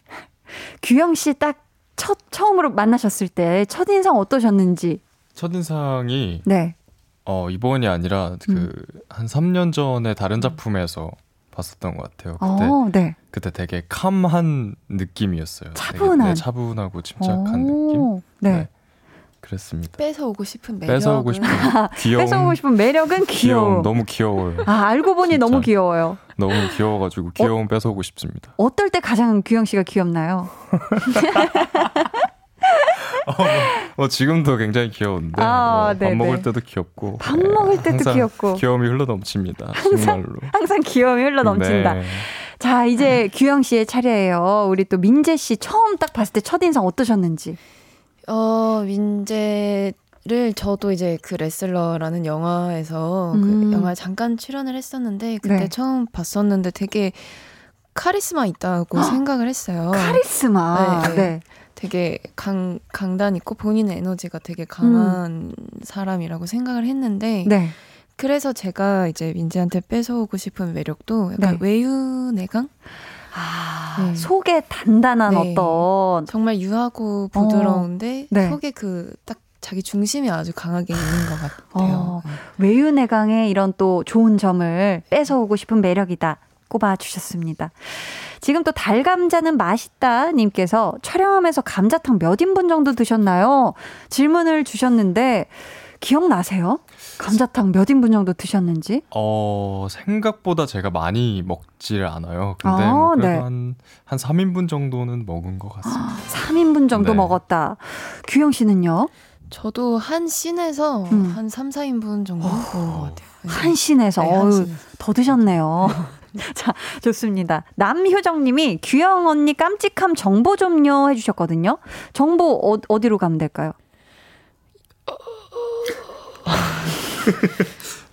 규영 씨 딱 첫, 처음으로 만나셨을 때 첫인상 어떠셨는지. 첫인상이. 네. 어, 이번이 아니라 그, 음. 한 3년 전에 다른 작품에서 봤었던 것 같아요. 그때 어, 네. 그때 되게 캄한 느낌이었어요. 차분한, 되게, 네, 차분하고 침착한 느낌. 네. 네. 그랬습니다. 뺏어오고 싶은 매력. 뺏어오고 싶은 귀여움. 뺏어오고 싶은 매력은 귀여움. 너무 귀여워요. 아 알고 보니 진짜. 너무 귀여워요. 너무 귀여워가지고 귀여움 어, 뺏어오고 싶습니다. 어떨 때 가장 규영 씨가 귀엽나요? 어, 뭐, 뭐, 지금도 굉장히 귀여운데 아, 뭐밥 먹을 때도 귀엽고 밥 네, 먹을 때도 귀엽고 귀여움이 흘러 넘칩니다. 항상, 정말로 항상 귀여움이 흘러 넘친다. 네. 자 이제 규영 씨의 차례예요. 우리 또 민재 씨 처음 딱 봤을 때 첫 인상 어떠셨는지? 어 민재 를 저도 이제 그 레슬러라는 영화에서 그 음. 그 영화에 잠깐 출연을 했었는데 그때 네. 처음 봤었는데 되게 카리스마 있다고 생각을 했어요. 카리스마. 네. 네. 네. 되게 강, 강단 있고 본인의 에너지가 되게 강한 음. 사람이라고 생각을 했는데 네. 그래서 제가 이제 민지한테 뺏어오고 싶은 매력도 약간 네. 외유내강? 아, 네. 속에 단단한 네. 어떤 정말 유하고 부드러운데 어. 속에 그 딱 자기 중심이 아주 강하게 있는 것 같아요. 어, 외유내강의 이런 또 좋은 점을 뺏어오고 싶은 매력이다. 꼽아 주셨습니다. 지금 또 달감자는 맛있다 님께서 촬영하면서 감자탕 몇 인분 정도 드셨나요? 질문을 주셨는데 기억나세요? 감자탕 몇 인분 정도 드셨는지? 어, 생각보다 제가 많이 먹질 않아요. 근데 아, 뭐 네. 한, 한 3인분 정도는 먹은 것 같습니다. 3인분 정도 네. 먹었다. 규영 씨는요? 저도 한 씬에서 음. 한 3, 4인분 정도 먹은 것 같아요. 한 씬에서? 네, 어유, 더 드셨네요. 자, 좋습니다. 남효정 님이 규영 언니 깜찍함 정보 좀요 해주셨거든요. 정보 어, 어디로 가면 될까요?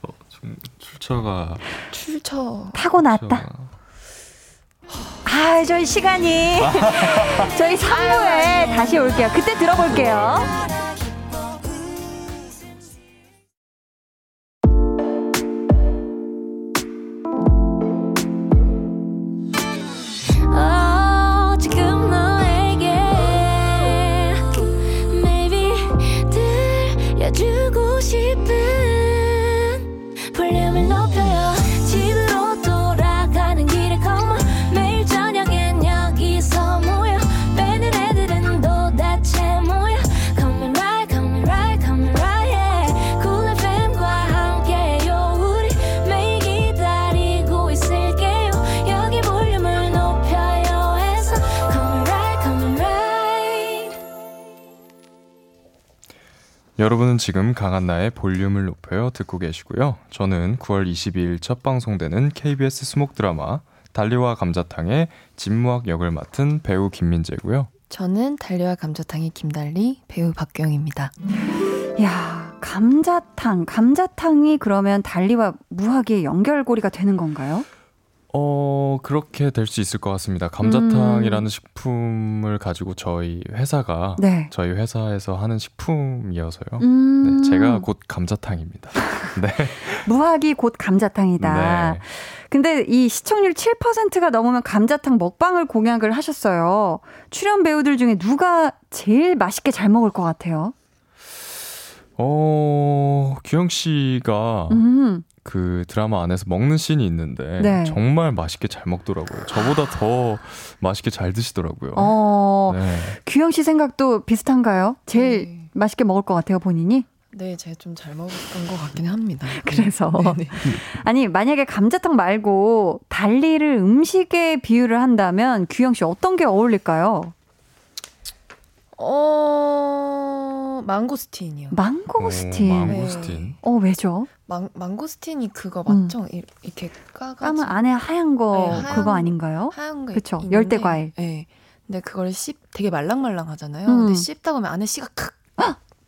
어, 좀 출처가 출처 타고났다. 아, 저희 시간이 저희 3부에 다시 올게요. 그때 들어볼게요. 여러분은 지금 강한나의 볼륨을 높여요 듣고 계시고요. 저는 9월 22일 첫 방송되는 KBS 수목 드라마 달리와 감자탕의 진무학 역을 맡은 배우 김민재고요. 저는 달리와 감자탕의 김달리 배우 박경입니다. 야, 감자탕. 감자탕이 그러면 달리와 무학의 연결고리가 되는 건가요? 어, 그렇게 될 수 있을 것 같습니다. 감자탕이라는 음. 식품을 가지고 저희 회사가 네. 저희 회사에서 하는 식품이어서요. 음. 네, 제가 곧 감자탕입니다. 네. 무학이 곧 감자탕이다. 네. 근데 이 시청률 7%가 넘으면 감자탕 먹방을 공약을 하셨어요. 출연 배우들 중에 누가 제일 맛있게 잘 먹을 것 같아요? 어, 규영 씨가 음. 그 드라마 안에서 먹는 씬이 있는데 네. 정말 맛있게 잘 먹더라고요. 저보다 더 맛있게 잘 드시더라고요. 어, 네. 규영 씨 생각도 비슷한가요? 제일 네. 맛있게 먹을 것 같아요, 본인이? 네, 제가 좀 잘 먹었던 것 같긴 합니다. 그래서 네, 네. 아니 만약에 감자탕 말고 달리를 음식에 비유를 한다면 규영 씨 어떤 게 어울릴까요? 어 망고스틴이요. 망고스틴. 오, 망고스틴. 네. 어 왜죠? 망 망고스틴이 그거 맞죠? 음. 이렇게 까가 까면 안에 하얀 거 네, 하얀, 그거 아닌가요? 하얀 거 그렇죠. 열대 과일. 네. 근데 그걸 씹 되게 말랑말랑 하잖아요. 음. 근데 씹다 보면 안에 씨가 칵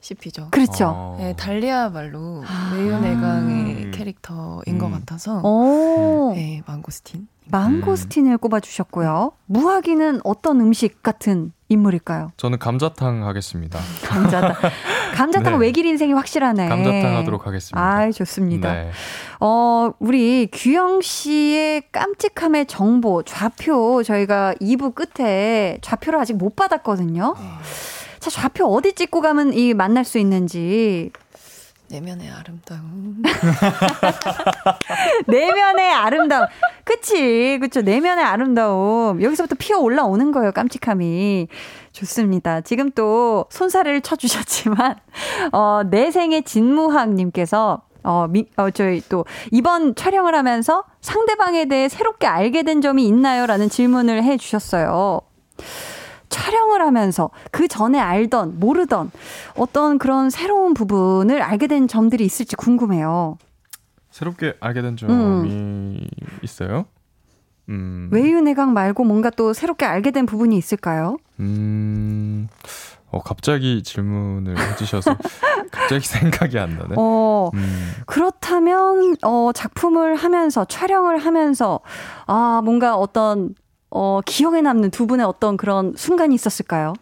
씹히죠. 그렇죠. 어. 네, 달리야말로 아. 외유내강의 음. 캐릭터인 음. 것 같아서 오. 네, 망고스틴. 망고스틴을 음. 꼽아주셨고요. 무화기는 어떤 음식 같은 인물일까요? 저는 감자탕 하겠습니다. 감자탕. 감자탕 네. 외길 인생이 확실하네. 감자탕 하도록 하겠습니다. 아, 좋습니다. 네. 어, 우리 규영 씨의 깜찍함의 정보, 좌표 저희가 2부 끝에 좌표를 아직 못 받았거든요. 네. 자, 좌표 어디 찍고 가면 이 만날 수 있는지 내면의 아름다움. 내면의 아름다움. 그치. 그쵸. 내면의 아름다움. 여기서부터 피어 올라오는 거예요. 깜찍함이. 좋습니다. 지금 또 손사래를 쳐주셨지만, 어, 내 생의 진무학님께서 어, 미, 어, 저희 또 이번 촬영을 하면서 상대방에 대해 새롭게 알게 된 점이 있나요? 라는 질문을 해 주셨어요. 촬영을 하면서 그 전에 알던, 모르던 어떤 그런 새로운 부분을 알게 된 점들이 있을지 궁금해요. 새롭게 알게 된 점이 음. 있어요? 음. 외유내강 말고 뭔가 또 새롭게 알게 된 부분이 있을까요? 음, 어, 갑자기 질문을 해주셔서 갑자기 생각이 안 나네. 어, 음. 그렇다면, 어, 작품을 하면서, 촬영을 하면서, 아, 뭔가 어떤 어, 기억에 남는 두 분의 어떤 그런 순간이 있었을까요?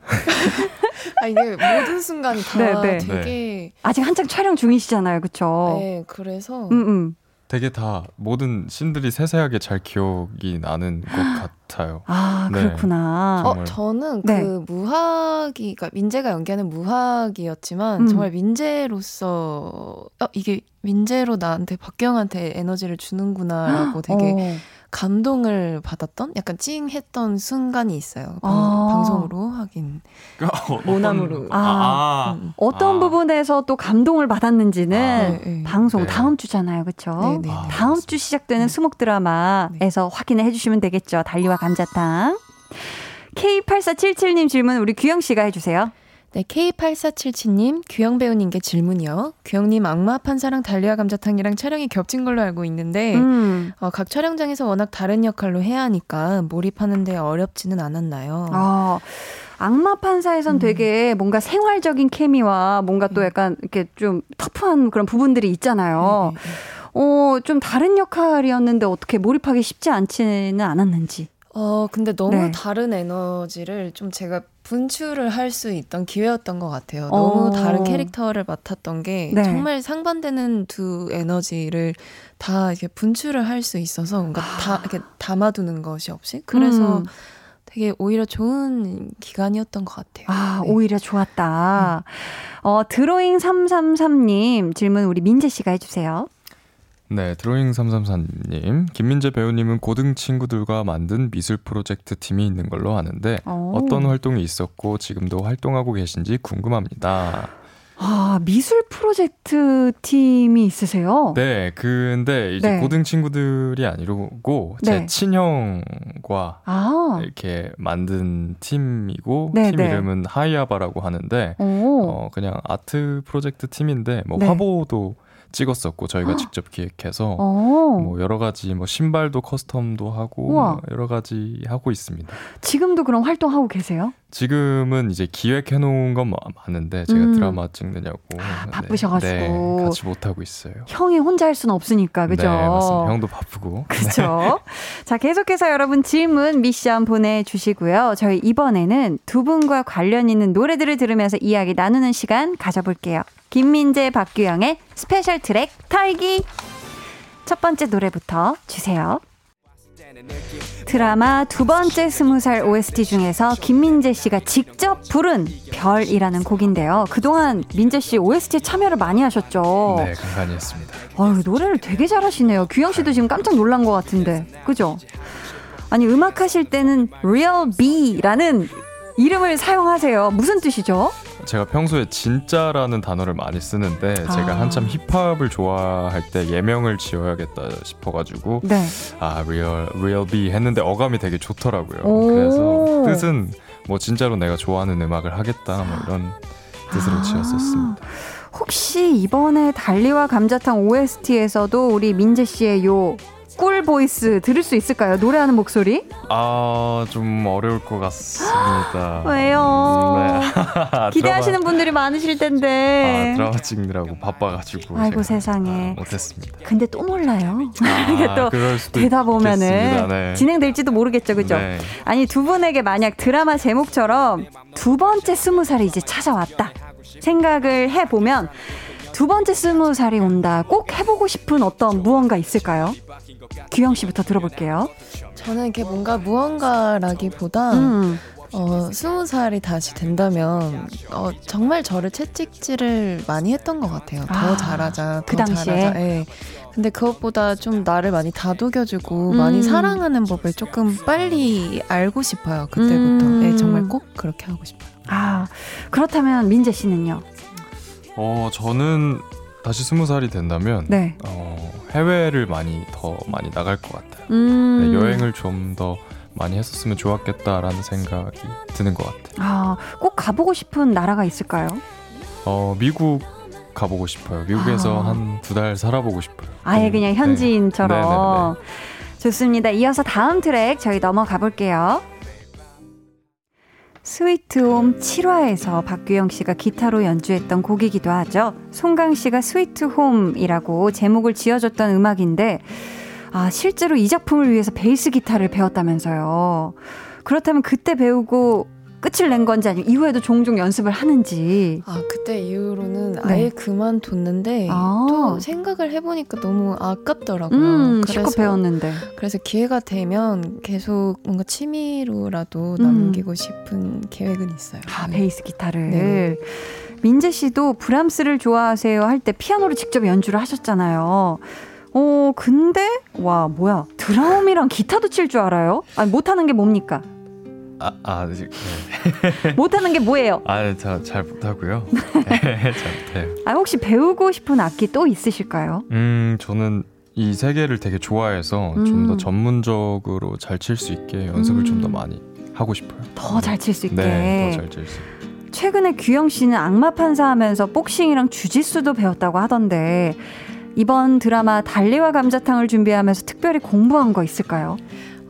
아, 이게 모든 순간이 다 네, 네. 되게 네. 아직 한창 촬영 중이시잖아요, 그렇죠? 네, 그래서 음, 음. 되게 다 모든 신들이 세세하게 잘 기억이 나는 것 같아요. 아 네. 그렇구나. 어 저는 네. 그 무학이 그러니까 민재가 연기하는 무학이었지만 음. 정말 민재로서 어 이게 민재로 나한테 박경한테 에너지를 주는구나라고 되게 어. 감동을 받았던 약간 찡했던 순간이 있어요. 방, 아. 방송으로 하긴 그러니까 모남으로 아. 아. 음. 어떤 아. 부분에서 또 감동을 받았는지는 아, 네, 네. 방송 네. 다음 주잖아요, 그렇죠? 네, 네, 다음 주 시작되는 수목 드라마에서 확인을 해주시면 되겠죠. 달리와 감자탕. K8477님 질문 우리 규영 씨가 해주세요. 네, K8477님, 규영 배우님께 질문이요. 규영님 악마 판사랑 달리와 감자탕이랑 촬영이 겹친 걸로 알고 있는데, 음. 어, 각 촬영장에서 워낙 다른 역할로 해야 하니까 몰입하는데 어렵지는 않았나요? 아. 악마 판사에선 음. 되게 뭔가 생활적인 케미와 뭔가 또 네. 약간 이렇게 좀 터프한 그런 부분들이 있잖아요. 네, 네, 네. 어, 좀 다른 역할이었는데 어떻게 몰입하기 쉽지 않지는 않았는지. 어, 근데 너무 네. 다른 에너지를 좀 제가 분출을 할 수 있던 기회였던 것 같아요. 너무 어. 다른 캐릭터를 맡았던 게 네. 정말 상반되는 두 에너지를 다 이렇게 분출을 할 수 있어서 뭔가 아. 다 이렇게 담아두는 것이 없이 그래서 음. 되게 오히려 좋은 기간이었던 것 같아요. 아, 네. 오히려 좋았다. 음. 어, 드로잉 333님 질문 우리 민재 씨가 해주세요. 네, 드로잉 334님. 김민재 배우님은 고등 친구들과 만든 미술 프로젝트 팀이 있는 걸로 아는데 오. 어떤 활동이 있었고 지금도 활동하고 계신지 궁금합니다. 아, 미술 프로젝트 팀이 있으세요? 네, 근데 이제 네. 고등 친구들이 아니고 제 네. 친형과 아. 이렇게 만든 팀이고 네, 팀 네. 이름은 하이아바라고 하는데 어, 그냥 아트 프로젝트 팀인데 뭐 네. 화보도 찍었었고 저희가 직접 기획해서 어. 뭐 여러 가지 뭐 신발도 커스텀도 하고 우와. 여러 가지 하고 있습니다. 지금도 그럼 활동하고 계세요? 지금은 이제 기획해 놓은 건 많은데 제가 음. 드라마 찍느냐고 아, 바쁘셔가지고 네, 같이 못 하고 있어요. 형이 혼자 할 수는 없으니까 그죠? 네, 맞습니다. 형도 바쁘고. 그렇죠. 네. 자 계속해서 여러분 질문 미션 보내주시고요. 저희 이번에는 두 분과 관련 있는 노래들을 들으면서 이야기 나누는 시간 가져볼게요. 김민재, 박규영의 special 트랙 털기. 첫 번째 노래부터 주세요. 드라마 두 번째 스무 살 OST 중에서 김민재 씨가 직접 부른 별이라는 곡인데요. 그동안 민재 씨 OST 참여를 많이 하셨죠? 네, 간간히 했습니다. 아유, 노래를 되게 잘하시네요. 규영 씨도 지금 깜짝 놀란 것 같은데. 그죠? 아니, 음악 하실 때는 Real B라는 이름을 사용하세요. 무슨 뜻이죠? 제가 평소에 진짜라는 단어를 많이 쓰는데 아. 제가 한참 힙합을 좋아할 때 예명을 지어야겠다 싶어가지고 네. 아 real Real.be 했는데 어감이 되게 좋더라고요. 그래서 뜻은 뭐 진짜로 내가 좋아하는 음악을 하겠다 뭐 이런 뜻으로 아. 지었었습니다. 혹시 이번에 달리와 감자탕 OST에서도 우리 민재 씨의 요 꿀 voice 들을 수 있을까요? 노래하는 목소리? 아, 좀 어려울 것 같습니다. 왜요? 네. 기대하시는 분들이 많으실 텐데. 아, 드라마 찍느라고 바빠가지고. 아이고 세상에. 아, 못했습니다. 근데 또 몰라요. 아, 또 되다 보면은 네. 진행될지도 모르겠죠, 그죠? 네. 아니 두 분에게 만약 드라마 제목처럼 두 번째 스무 살이 이제 찾아왔다 생각을 해보면. 두 번째 스무 살이 온다. 꼭 해보고 싶은 어떤 무언가 있을까요? 규영 씨부터 들어볼게요. 저는 이렇게 뭔가 무언가라기보다 음. 어, 스무 살이 다시 된다면 어, 정말 저를 채찍질을 많이 했던 것 같아요. 더 아, 잘하자, 그 당시에. 잘하자. 네. 근데 그것보다 좀 나를 많이 다독여주고 음. 많이 사랑하는 법을 조금 빨리 알고 싶어요. 그때부터. 음. 네, 정말 꼭 그렇게 하고 싶어요. 아 그렇다면 민재 씨는요? 어, 저는 다시 스무 살이 된다면 네. 어, 해외를 많이 더 많이 나갈 것 같아요. 음. 네, 여행을 좀 더 많이 했었으면 좋았겠다라는 생각이 드는 것 같아요. 아, 꼭 가보고 싶은 나라가 있을까요? 어, 미국 가보고 싶어요. 미국에서 아. 한두 달 살아보고 싶어요. 아예 그냥 네. 현지인처럼. 네. 네, 네. 좋습니다. 이어서 다음 트랙 저희 넘어가 볼게요. 스위트홈 7화에서 박규영 씨가 기타로 연주했던 곡이기도 하죠. 송강 씨가 스위트홈이라고 제목을 지어줬던 음악인데, 아, 실제로 이 작품을 위해서 베이스 기타를 배웠다면서요. 그렇다면 그때 배우고 끝을 낸 건지 아니면 이후에도 종종 연습을 하는지. 아 그때 이후로는 네. 아예 그만뒀는데 아. 또 생각을 해보니까 너무 아깝더라고요. 음, 그래서 배웠는데. 그래서 기회가 되면 계속 뭔가 취미로라도 음. 남기고 싶은 계획은 있어요. 아 베이스 기타를. 네. 민재 씨도 브람스를 좋아하세요 할 때 피아노를 직접 연주를 하셨잖아요. 어, 근데, 와, 뭐야. 드럼이랑 기타도 칠 줄 알아요? 아니, 못하는 게 뭡니까? 아, 아 네. 못하는 게 뭐예요? 아, 저잘 못하고요. 네, 잘 못해요. 아, 혹시 배우고 싶은 악기 또 있으실까요? 음, 저는 이 세계를 되게 좋아해서 음. 좀더 전문적으로 잘 칠 수 있게 연습을 음. 좀더 많이 하고 싶어요. 더 잘 칠 수 있게. 네, 더 잘 칠 수 있게. 최근에 규영 씨는 악마 판사하면서 복싱이랑 주짓수도 배웠다고 하던데 이번 드라마 달리와 감자탕을 준비하면서 특별히 공부한 거 있을까요?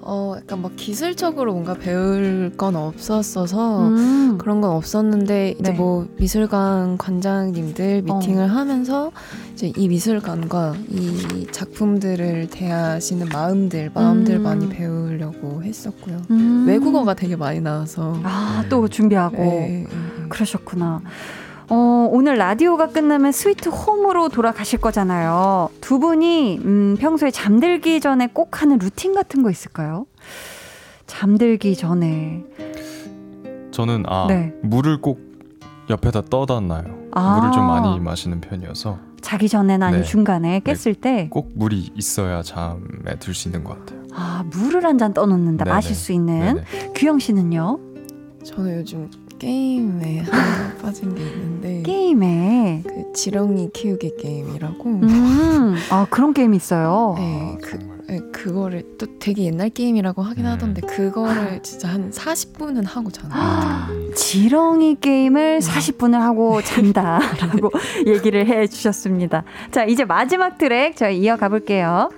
어, 약간 막 기술적으로 뭔가 배울 건 없었어서 음. 그런 건 없었는데 이제 네. 뭐 미술관 관장님들 미팅을 어. 하면서 이제 이 미술관과 이 작품들을 대하시는 마음들, 마음들 음. 많이 배우려고 했었고요. 음. 외국어가 되게 많이 나와서 아, 또 준비하고 네, 네, 네. 그러셨구나. 어, 오늘 라디오가 끝나면 스위트 홈으로 돌아가실 거잖아요. 두 분이 음, 평소에 잠들기 전에 꼭 하는 루틴 같은 거 있을까요? 잠들기 전에. 저는 아 네. 물을 꼭 옆에다 떠다 놔요. 아. 물을 좀 많이 마시는 편이어서. 자기 전에나 아니면 네. 중간에 깼을 네. 때꼭 물이 있어야 잠에 들 수 있는 것 같아요. 아 물을 한 잔 떠놓는다 네네. 마실 수 있는. 네네. 규영 씨는요? 저는 요즘 게임에 한번 빠진 게 있는데 게임에 그 지렁이 키우기 게임이라고 음, 아 그런 게임 있어요. 네, 그 네, 그거를 또 되게 옛날 게임이라고 하긴 음. 하던데 그거를 진짜 한 40분은 하고 자는 것 같아요. 지렁이 게임을 40분을 하고 잔다라고 얘기를 해 주셨습니다. 자, 이제 마지막 트랙 저희 이어가 볼게요.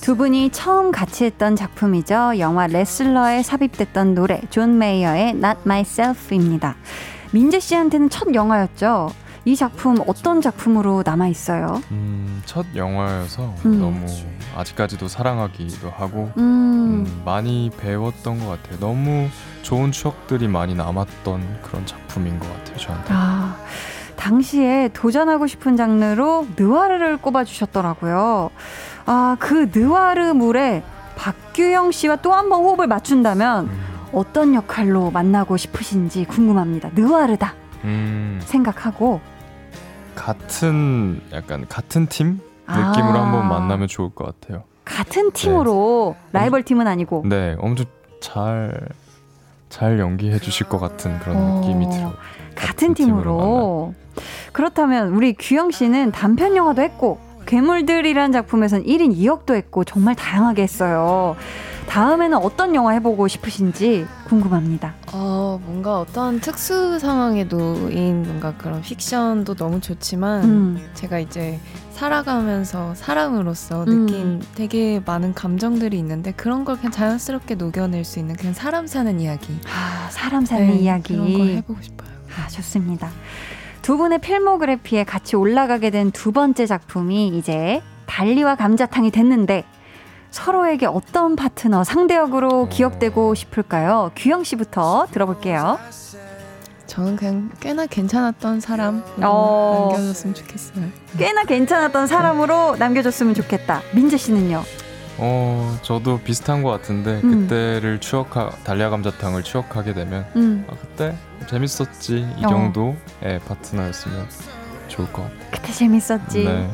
두 분이 처음 같이 했던 작품이죠. 영화 레슬러에 삽입됐던 노래 존 메이어의 Not Myself입니다. 민재 씨한테는 첫 영화였죠. 이 작품 어떤 작품으로 남아 있어요? 음, 첫 영화여서 음. 너무 아직까지도 사랑하기도 하고 음. 음, 많이 배웠던 것 같아요. 너무 좋은 추억들이 많이 남았던 그런 작품인 것 같아요. 저한테. 아, 당시에 도전하고 싶은 장르로 느와르를 꼽아주셨더라고요. 아, 그 느와르 물에 박규영 씨와 또 한 번 호흡을 맞춘다면 음. 어떤 역할로 만나고 싶으신지 궁금합니다. 느와르다. 음. 생각하고 같은 약간 같은 팀 느낌으로 아. 한번 만나면 좋을 것 같아요. 같은 팀으로 네. 라이벌 팀은 아니고. 네, 엄청 잘잘 연기해 주실 것 같은 그런 어, 느낌이 들어요. 같은, 같은 팀으로. 그렇다면 우리 규영 씨는 단편 영화도 했고 괴물들이란 작품에선 1인 2역도 했고 정말 다양하게 했어요. 다음에는 어떤 영화 해보고 싶으신지 궁금합니다. 어, 뭔가 어떤 특수 상황에 놓인 뭔가 그런 픽션도 너무 좋지만 음. 제가 이제 살아가면서 사람으로서 음. 느낀 음. 되게 많은 감정들이 있는데 그런 걸 그냥 자연스럽게 녹여낼 수 있는 그냥 사람 사는 이야기. 아, 사람 사는 네, 이야기. 그런 걸 해보고 싶어요. 아, 좋습니다. 두 분의 필모그래피에 같이 올라가게 된 두 번째 작품이 이제 달리와 감자탕이 됐는데 서로에게 어떤 파트너, 상대역으로 어. 기억되고 싶을까요? 규영 씨부터 들어볼게요. 저는 그냥 꽤나 괜찮았던 사람 어... 남겨줬으면 좋겠어요. 꽤나 괜찮았던 사람으로 남겨줬으면 좋겠다. 민재 씨는요? 어, 저도 비슷한 것 같은데 음. 그때를 추억하 달리와 감자탕을 추억하게 되면 음. 아, 그때 재밌었지 이 어. 정도의 파트너였으면 좋을 것 같아요. 그때 재밌었지. 네.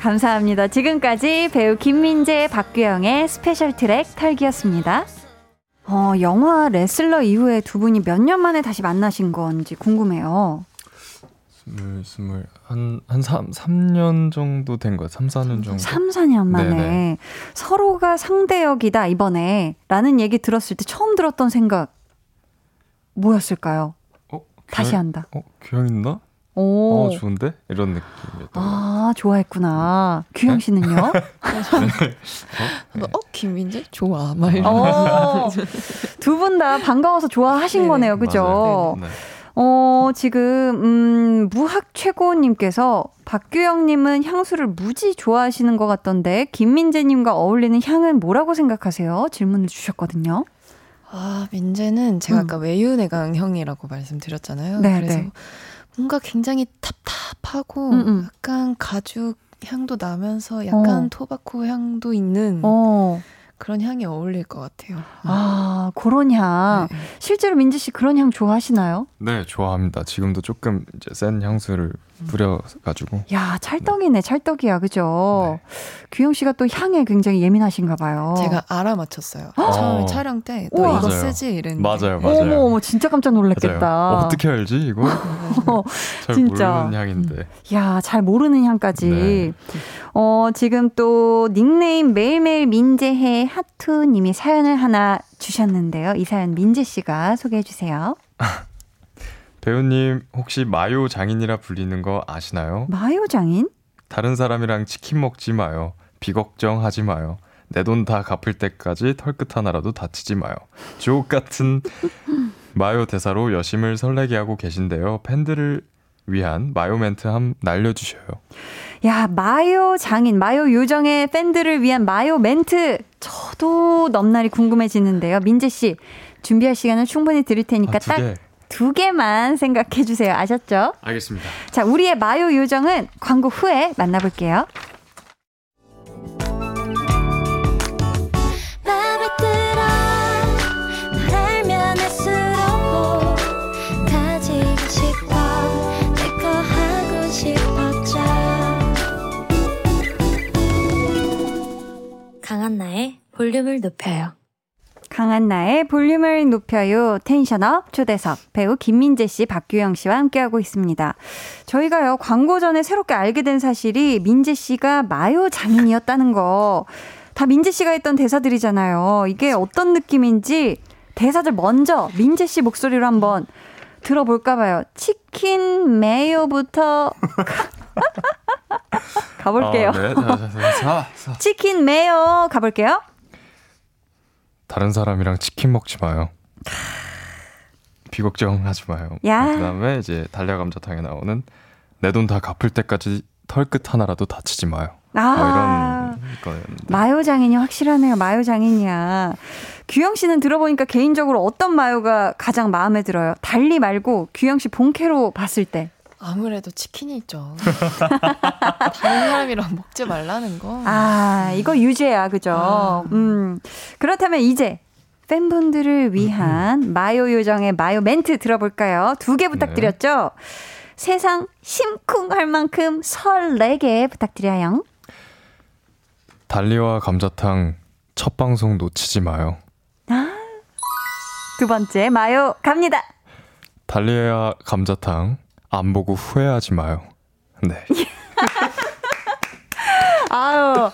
감사합니다. 지금까지 배우 김민재, 박규영의 special 트랙 털기였습니다. 어, 영화 레슬러 이후에 두 분이 몇 년 만에 다시 만나신 건지 궁금해요. 스물, 스물, 한, 한 3, 3년 정도 된 거예요. 3, 4년 정도. 3, 4년 만에. 네네. 서로가 상대역이다, 이번에. 라는 얘기 들었을 때 처음 들었던 생각, 뭐였을까요? 어? 다시 한다. 어? 규영 있나? 오. 어, 좋은데? 이런 느낌이었던 아, 좋아했구나. 규영 네? 씨는요? 네. 어? 어? 김민재? 좋아. 막 이런. 어, 두분 다 반가워서 좋아하신 네. 거네요. 그죠? 네. 어, 지금, 음, 무학 최고님께서 박규영님은 향수를 무지 좋아하시는 것 같던데, 김민재님과 어울리는 향은 뭐라고 생각하세요? 질문을 주셨거든요. 아, 민재는 제가 음. 아까 외유내강 형이라고 말씀드렸잖아요. 네, 그래서 네. 뭔가 굉장히 답답하고 음음. 음. 약간 가죽 향도 나면서 약간 어. 토바코 향도 있는 어. 그런 향이 어울릴 것 같아요. 아, 그런 향. 네. 실제로 민지 씨 그런 향 좋아하시나요? 네, 좋아합니다. 지금도 조금 이제 센 향수를 뿌려가지고. 야, 찰떡이네, 찰떡이야, 그죠? 네. 규영 씨가 또 향에 굉장히 예민하신가 봐요. 제가 알아맞혔어요. 처음에 촬영 때또 이거 쓰지 이랬는데. 맞아요, 맞아요. 어머, 어머, 진짜 깜짝 놀랐겠다. 어, 떻게 알지, 이거? 잘 진짜. 모르는 향인데. 야, 잘 모르는 향까지. 네. 어, 지금 또 닉네임 매일매일 민재해 하투님이 사연을 하나 주셨는데요. 이 사연 민재 씨가 소개해 주세요. 배우님 혹시 마요 장인이라 불리는 거 아시나요? 마요 장인? 다른 사람이랑 치킨 먹지 마요. 비걱정하지 마요. 내 돈 다 갚을 때까지 털끝 하나라도 다치지 마요. 주옥 같은 마요 대사로 여심을 설레게 하고 계신데요. 팬들을 위한 마요 멘트 한 날려주셔요. 야, 마요 장인, 마요 요정의 팬들을 위한 마요 멘트. 저도 넘날이 궁금해지는데요. 민재 씨, 준비할 시간은 충분히 드릴 테니까 아, 딱 두 개만 생각해 주세요. 아셨죠? 알겠습니다. 자, 우리의 마요 요정은 광고 후에 만나볼게요. 강한나의 볼륨을 높여요. 강한 나의 볼륨을 높여요. 텐션업 초대석 배우 김민재 씨, 박규영 씨와 함께하고 있습니다. 저희가요 광고 전에 새롭게 알게 된 사실이 민재 씨가 마요 장인이었다는 거. 다 민재 씨가 했던 대사들이잖아요. 이게 어떤 느낌인지 대사들 먼저 민재 씨 목소리로 한번 들어볼까 봐요. 치킨 메요부터 가볼게요. 어, 네. 자, 자, 자, 자, 치킨 메요 가볼게요. 다른 사람이랑 치킨 먹지 마요. 비걱정하지 마요. 야. 그다음에 이제 달걀 감자탕에 나오는 내 돈 다 갚을 때까지 털끝 하나라도 다치지 마요. 아, 뭐 이런 거였는데. 마요 장인이 확실하네요. 마요 장인이야. 규영 씨는 들어보니까 개인적으로 어떤 마요가 가장 마음에 들어요? 달리 말고 규영 씨 본캐로 봤을 때. 아무래도 치킨이 있죠. 다른 사람이랑 먹지 말라는 거. 아, 이거 유죄야, 그죠? 아. 음. 그렇다면 이제 팬분들을 위한 마요 요정의 마요 멘트 들어볼까요? 두 개 부탁드렸죠? 네. 세상 심쿵할 만큼 설레게 부탁드려요. 달리와 감자탕 첫 방송 놓치지 마요. 아. 두 번째 마요 갑니다. 달리와 감자탕 안 보고 후회하지 마요. 네. 아유,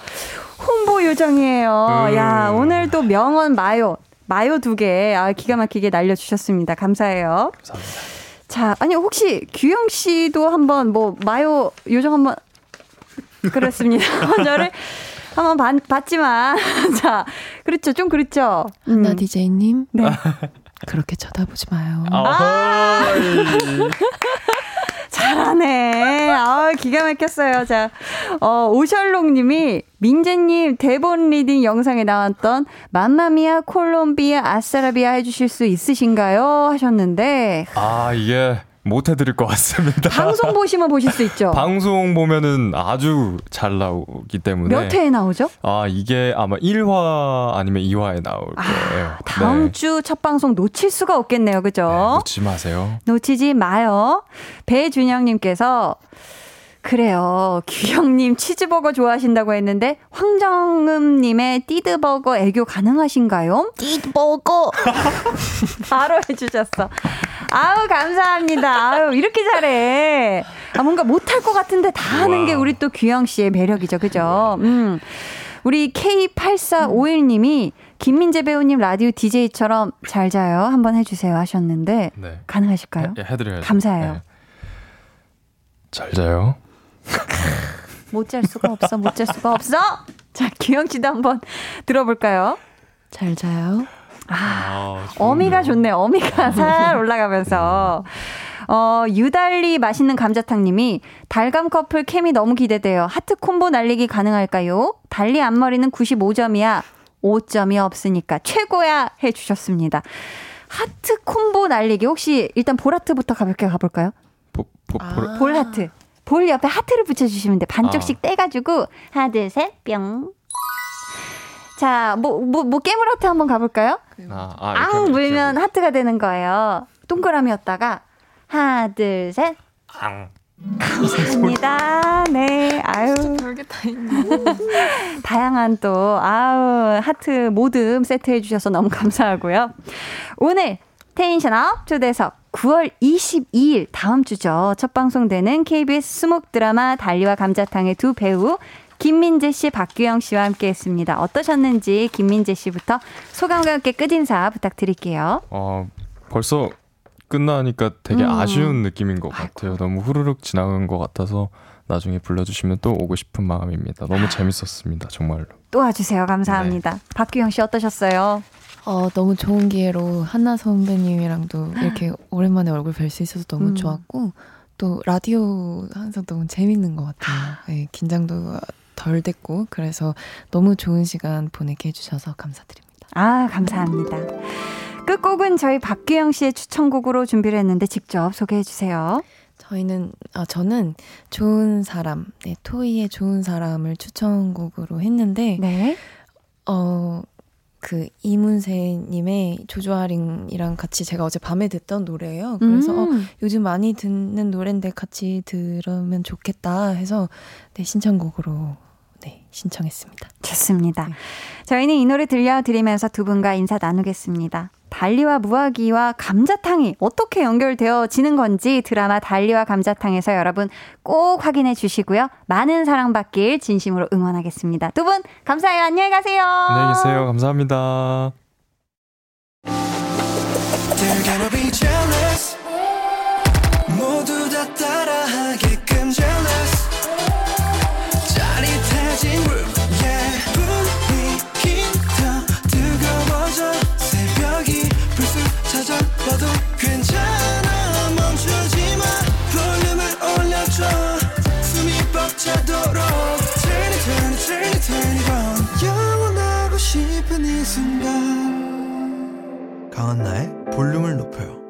홍보 요정이에요. 음. 야, 오늘도 명언 마요. 마요 두 개, 아, 기가 막히게 날려주셨습니다. 감사해요. 감사합니다. 자, 아니, 혹시 규영 씨도 한번 뭐, 마요 요정 한번, 그렇습니다. 저를 한번 봤, 봤지만. 자, 그렇죠. 좀 그렇죠. 음. 나 디제이님. 네. 그렇게 쳐다보지 마요. 아! 아, 기가 막혔어요. 자, 어, 오셜록 님이 민재님 대본 리딩 영상에 나왔던 맘마미아 콜롬비아 아싸라비아 해주실 수 있으신가요? 하셨는데. 아, 이게 못 해드릴 것 같습니다. 방송 보시면 보실 수 있죠. 방송 보면은 아주 잘 나오기 때문에 몇 회에 나오죠? 아 이게 아마 1화 아니면 2화에 나올 아, 거예요. 다음 네. 주첫 방송 놓칠 수가 없겠네요, 그죠? 네, 놓치지 마세요. 놓치지 마요. 배준영님께서 그래요. 규영님 치즈버거 좋아하신다고 했는데 황정음님의 띠드버거 애교 가능하신가요? 띠드버거 바로 해주셨어. 아우 감사합니다. 아유 이렇게 잘해. 아 뭔가 못할 것 같은데 다 하는 게 우리 또 규영 씨의 매력이죠, 그죠? 음. 우리 K8451님이 김민재 배우님 라디오 DJ처럼 잘 자요 한번 해주세요 하셨는데 네. 가능하실까요? 해, 해드려요. 감사해요. 네. 잘 자요. 못 잘 수가 없어, 못 잘 수가 없어. 자, 규영 씨도 한번 들어볼까요? 잘 자요. 아, 아 어미가 좋네. 어미가 살 올라가면서. 어, 유달리 맛있는 감자탕님이 달감 커플 케미 너무 기대돼요. 하트 콤보 날리기 가능할까요? 달리 앞머리는 95점이야. 5점이 없으니까 최고야 해주셨습니다. 하트 콤보 날리기 혹시 일단 볼하트부터 가볍게 가볼까요? 보, 보, 볼, 아. 볼하트. 볼 옆에 하트를 붙여주시면 돼. 반쪽씩 아. 떼가지고 하나 둘 셋 뿅. 자, 뭐, 뭐, 뭐, 깨물 하트 한번 가볼까요? 아, 아, 앙 물면 하트가 되는 거예요. 동그라미였다가, 하나, 둘, 셋. 앙. 감사합니다. 네, 아유. 별게 다 있네. 다양한 또, 아우, 하트 모듬 세트 해주셔서 너무 감사하고요. 오늘 텐션업 초대석 9월 22일 다음 주죠. 첫 방송되는 KBS 수목 드라마 달리와 감자탕의 두 배우 김민재 씨, 박규영 씨와 함께 했습니다. 어떠셨는지 김민재 씨부터 소감과 함께 끝인사 부탁드릴게요. 어, 벌써 끝나니까 되게 음. 아쉬운 느낌인 것 같아요. 너무 후루룩 지나간 것 같아서 나중에 불러주시면 또 오고 싶은 마음입니다. 너무 재밌었습니다. 정말로. 또 와주세요. 감사합니다. 네. 박규영 씨 어떠셨어요? 어, 너무 좋은 기회로 한나 선배님이랑도 이렇게 오랜만에 얼굴 뵐 수 있어서 너무 음. 좋았고, 또 라디오 항상 너무 재밌는 것 같아요. 네, 긴장도 덜 됐고, 그래서 너무 좋은 시간 보내게 해주셔서 감사드립니다. 아, 감사합니다. 끝곡은 저희 박규영 씨의 추천곡으로 준비를 했는데 직접 소개해 주세요. 저희는 아 저는 좋은 사람, 네, 토이의 좋은 사람을 추천곡으로 했는데 네. 어 그 이문세님의 조조아링이랑 같이 제가 어제 밤에 듣던 노래예요. 그래서 어, 음. 어, 요즘 많이 듣는 노래인데 같이 들으면 좋겠다 해서 네, 신청곡으로 네, 신청했습니다. 좋습니다. 네. 저희는 이 노래 들려드리면서 두 분과 인사 나누겠습니다. 달리와 무화기와 감자탕이 어떻게 연결되어지는 건지 드라마 달리와 감자탕에서 여러분 꼭 확인해 주시고요. 많은 사랑받길 진심으로 응원하겠습니다. 두 분 감사해요. 안녕히 가세요. 안녕히 계세요. 감사합니다. 강한나의 볼륨을 높여요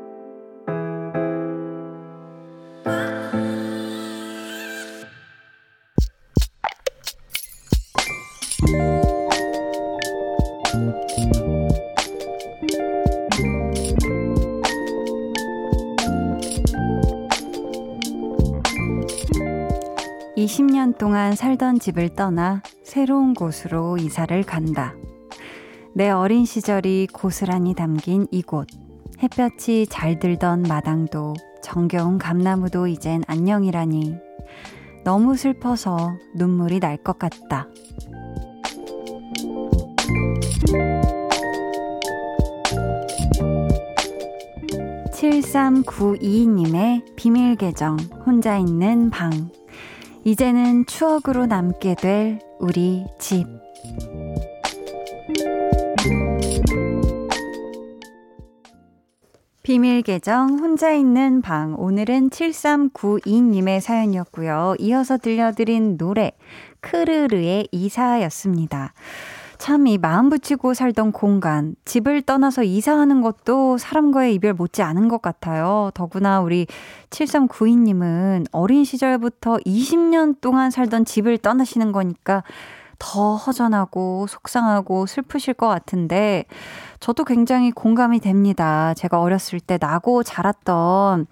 20년 동안 살던 집을 떠나 새로운 곳으로 이사를 간다. 내 어린 시절이 고스란히 담긴 이곳. 햇볕이 잘 들던 마당도 정겨운 감나무도 이젠 안녕이라니. 너무 슬퍼서 눈물이 날 것 같다. 7392님의 비밀 계정, 혼자 있는 방. 이제는 추억으로 남게 될 우리 집. 비밀 계정 혼자 있는 방 오늘은 7392님의 사연이었고요. 이어서 들려드린 노래 크르르의 이사였습니다. 참 이 마음 붙이고 살던 공간, 집을 떠나서 이사하는 것도 사람과의 이별 못지 않은 것 같아요. 더구나 우리 7392님은 어린 시절부터 20년 동안 살던 집을 떠나시는 거니까 더 허전하고 속상하고 슬프실 것 같은데 저도 굉장히 공감이 됩니다. 제가 어렸을 때 나고 자랐던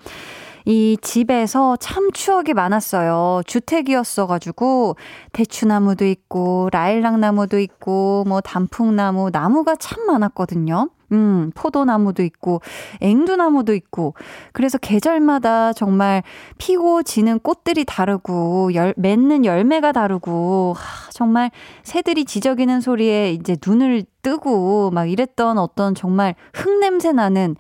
이 집에서 참 추억이 많았어요. 주택이었어가지고 대추나무도 있고 라일락 나무도 있고 뭐 단풍나무 나무가 참 많았거든요. 음, 포도나무도 있고, 앵두나무도 있고, 그래서 계절마다 정말 피고 지는 꽃들이 다르고, 열, 맺는 열매가 다르고, 하, 정말 새들이 지저귀는 소리에 이제 눈을 뜨고, 막 이랬던 어떤 정말 흙냄새 나는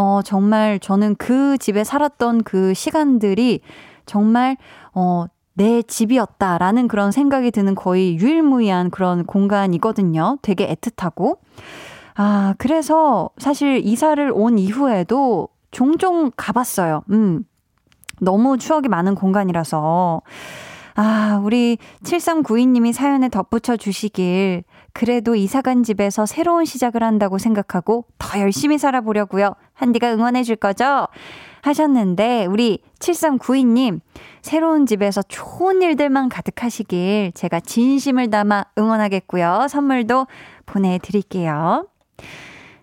어, 정말 저는 그 집에 살았던 그 시간들이 정말, 어, 내 집이었다라는 그런 생각이 드는 거의 유일무이한 그런 공간이거든요. 되게 애틋하고. 아, 그래서 사실 이사를 온 이후에도 종종 가봤어요. 음. 너무 추억이 많은 공간이라서. 아, 우리 7392님이 사연에 덧붙여 주시길 그래도 이사 간 집에서 새로운 시작을 한다고 생각하고 더 열심히 살아보려고요. 한디가 응원해 줄 거죠? 하셨는데 우리 7392님 새로운 집에서 좋은 일들만 가득하시길 제가 진심을 담아 응원하겠고요. 선물도 보내 드릴게요.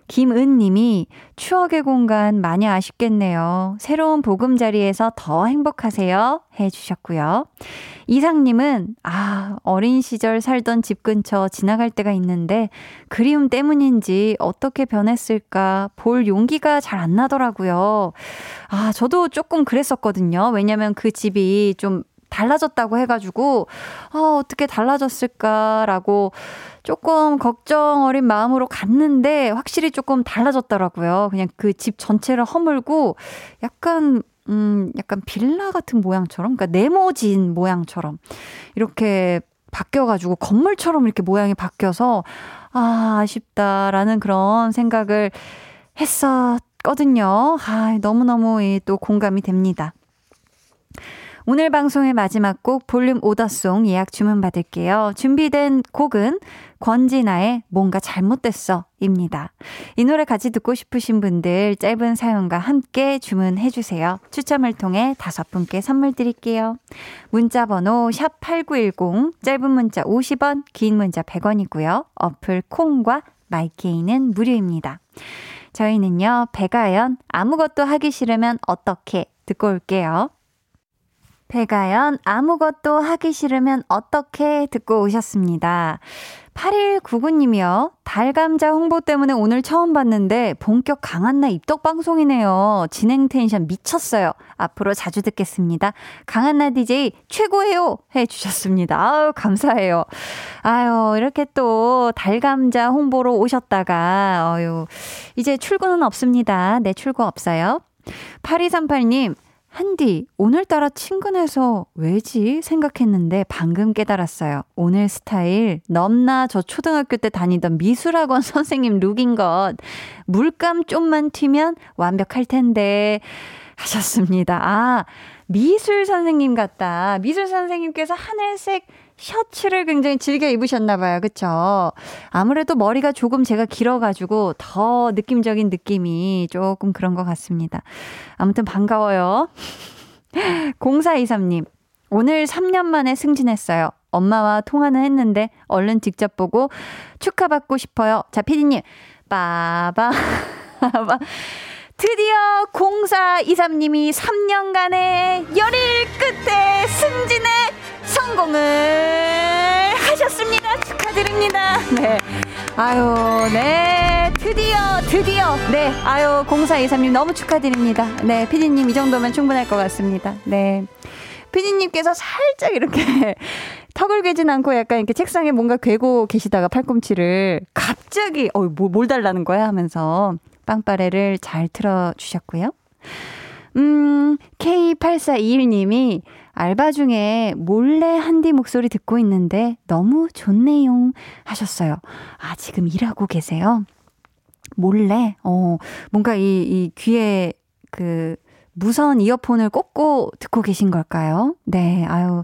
김은 님이 추억의 공간 많이 아쉽겠네요. 새로운 보금자리에서 더 행복하세요. 해 주셨고요. 이상님은, 아, 어린 시절 살던 집 근처 지나갈 때가 있는데 그리움 때문인지 어떻게 변했을까 볼 용기가 잘 안 나더라고요. 아, 저도 조금 그랬었거든요. 왜냐면 그 집이 좀 달라졌다고 해가지고, 아, 어떻게 달라졌을까라고 조금 걱정 어린 마음으로 갔는데, 확실히 조금 달라졌더라고요. 그냥 그 집 전체를 허물고, 약간, 음, 약간 빌라 같은 모양처럼, 그러니까 네모진 모양처럼, 이렇게 바뀌어가지고, 건물처럼 이렇게 모양이 바뀌어서, 아, 아쉽다라는 그런 생각을 했었거든요. 아, 너무너무 또 공감이 됩니다. 오늘 방송의 마지막 곡 볼륨 오더송 예약 주문 받을게요. 준비된 곡은 권진아의 뭔가 잘못됐어 입니다. 이 노래 같이 듣고 싶으신 분들 짧은 사연과 함께 주문해 주세요. 추첨을 통해 다섯 분께 선물 드릴게요. 문자 번호 샵 8910 짧은 문자 50원, 긴 문자 100원이고요. 어플 콩과 마이케이는 무료입니다. 저희는요, 배가연 아무것도 하기 싫으면 어떻게 듣고 올게요. 배가연 아무것도 하기 싫으면 어떻게 듣고 오셨습니다. 8199님이요. 달감자 홍보 때문에 오늘 처음 봤는데 본격 강한나 입덕 방송이네요. 진행 텐션 미쳤어요. 앞으로 자주 듣겠습니다. 강한나 DJ 최고예요. 해 주셨습니다. 아유, 감사해요. 아유, 이렇게 또 달감자 홍보로 오셨다가 아유, 이제 출근은 없습니다. 네, 출근 없어요. 8238님, 한디, 오늘따라 친근해서 왜지? 생각했는데 방금 깨달았어요. 오늘 스타일 넘나 저 초등학교 때 다니던 미술학원 선생님 룩인 것. 물감 좀만 튀면 완벽할 텐데. 하셨습니다. 아, 미술 선생님 같다. 미술 선생님께서 하늘색 셔츠를 굉장히 즐겨 입으셨나 봐요. 그쵸? 아무래도 머리가 조금 제가 길어가지고 더 느낌적인 느낌이 조금 그런 것 같습니다. 아무튼 반가워요. 0423님, 오늘 3년 만에 승진했어요. 엄마와 통화는 했는데 얼른 직접 보고 축하받고 싶어요. 자, 피디님, 빠바. 드디어 0423님이 3년간의 열일 끝에 승진에 성공을 하셨습니다. 축하드립니다. 네. 아유, 네. 드디어, 드디어. 네. 아유, 0423님 너무 축하드립니다. 네. 피디님 이 정도면 충분할 것 같습니다. 네. 피디님께서 살짝 이렇게 턱을 괴진 않고 약간 이렇게 책상에 뭔가 괴고 계시다가 팔꿈치를 갑자기, 어, 뭐, 뭘 달라는 거야 하면서 빵빠레를 잘 틀어주셨고요. 음, K8421님이 알바 중에 몰래 한디 목소리 듣고 있는데 너무 좋네요 하셨어요. 아, 지금 일하고 계세요? 몰래? 어, 뭔가 이, 이 귀에 그 무선 이어폰을 꽂고 듣고 계신 걸까요? 네, 아유,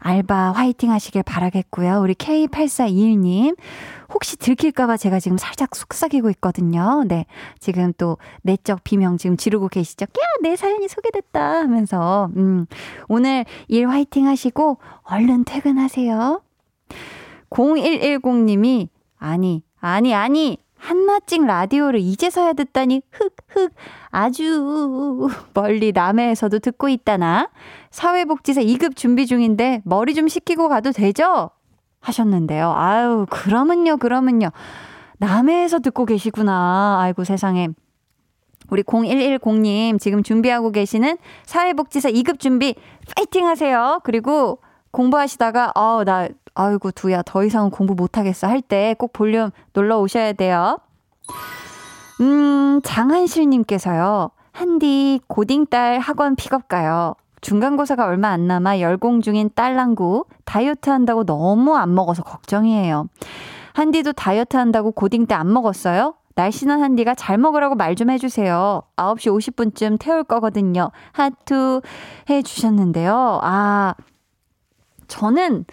알바 화이팅 하시길 바라겠고요. 우리 K8421님. 혹시 들킬까봐 제가 지금 살짝 속삭이고 있거든요. 네. 지금 또 내적 비명 지금 지르고 계시죠? 야, 내 사연이 소개됐다 하면서, 음, 오늘 일 화이팅 하시고 얼른 퇴근하세요. 0110님이, 아니, 아니, 아니, 한마찡 라디오를 이제서야 듣다니 흑흑 아주 멀리 남해에서도 듣고 있다나 사회복지사 2급 준비 중인데 머리 좀 식히고 가도 되죠? 하셨는데요. 아유 그러면요 그러면요 남해에서 듣고 계시구나. 아이고 세상에. 우리 0110님 지금 준비하고 계시는 사회복지사 2급 준비 파이팅 하세요. 그리고 공부하시다가 어나 아이고 두야 더 이상은 공부 못하겠어 할 때 꼭 볼륨 놀러 오셔야 돼요. 음 장한실님께서요. 한디 고딩 딸 학원 픽업 가요. 중간고사가 얼마 안 남아 열공 중인 딸랑구 다이어트 한다고 너무 안 먹어서 걱정이에요. 한디도 다이어트 한다고 고딩 때 안 먹었어요? 날씬한 한디가 잘 먹으라고 말 좀 해주세요. 9시 50분쯤 태울 거거든요. 하트 해주셨는데요. 아, 저는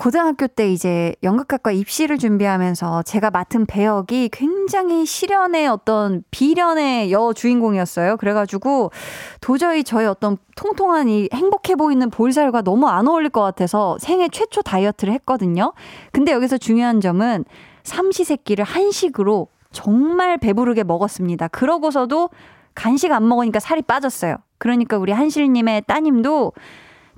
고등학교 때 이제 연극학과 입시를 준비하면서 제가 맡은 배역이 굉장히 실연의 어떤 비련의 여 주인공이었어요. 그래가지고 도저히 저의 어떤 통통한 이 행복해 보이는 볼살과 너무 안 어울릴 것 같아서 생애 최초 다이어트를 했거든요. 근데 여기서 중요한 점은 삼시세끼를 한식으로 정말 배부르게 먹었습니다. 그러고서도 간식 안 먹으니까 살이 빠졌어요. 그러니까 우리 한실님의 따님도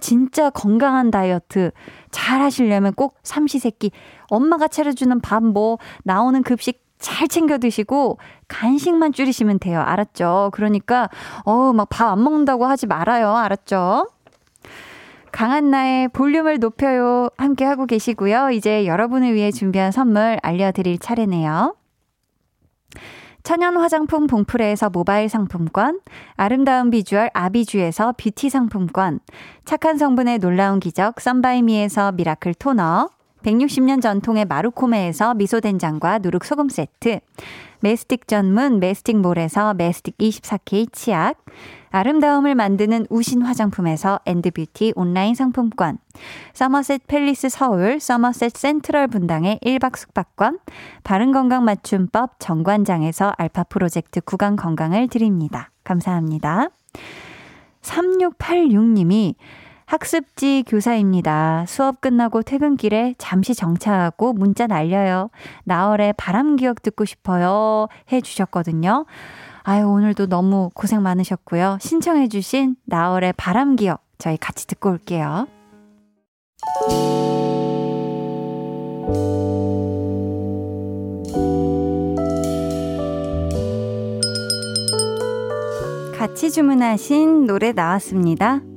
진짜 건강한 다이어트 잘 하시려면 꼭 삼시세끼 엄마가 차려주는 밥 뭐 나오는 급식 잘 챙겨 드시고 간식만 줄이시면 돼요. 알았죠? 그러니까 어막 밥 안 먹는다고 하지 말아요. 알았죠? 강한나의 볼륨을 높여요. 함께 하고 계시고요. 이제 여러분을 위해 준비한 선물 알려드릴 차례네요. 천연 화장품 봉프레에서 모바일 상품권, 아름다운 비주얼 아비주에서 뷰티 상품권, 착한 성분의 놀라운 기적 썬바이미에서 미라클 토너, 160년 전통의 마루코메에서 미소된장과 누룩소금 세트, 메스틱 전문 메스틱몰에서 메스틱 24K 치약, 아름다움을 만드는 우신 화장품에서 엔드뷰티 온라인 상품권, 서머셋 팰리스 서울 서머셋 센트럴 분당의 1박 숙박권, 바른건강 맞춤법 정관장에서 알파 프로젝트 구강 건강을 드립니다. 감사합니다. 3686님이 학습지 교사입니다. 수업 끝나고 퇴근길에 잠시 정차하고 문자 날려요. 나월의 바람 기억 듣고 싶어요. 해 주셨거든요. 아유, 오늘도 너무 고생 많으셨고요. 신청해 주신 나월의 바람 기억 저희 같이 듣고 올게요. 같이 주문하신 노래 나왔습니다.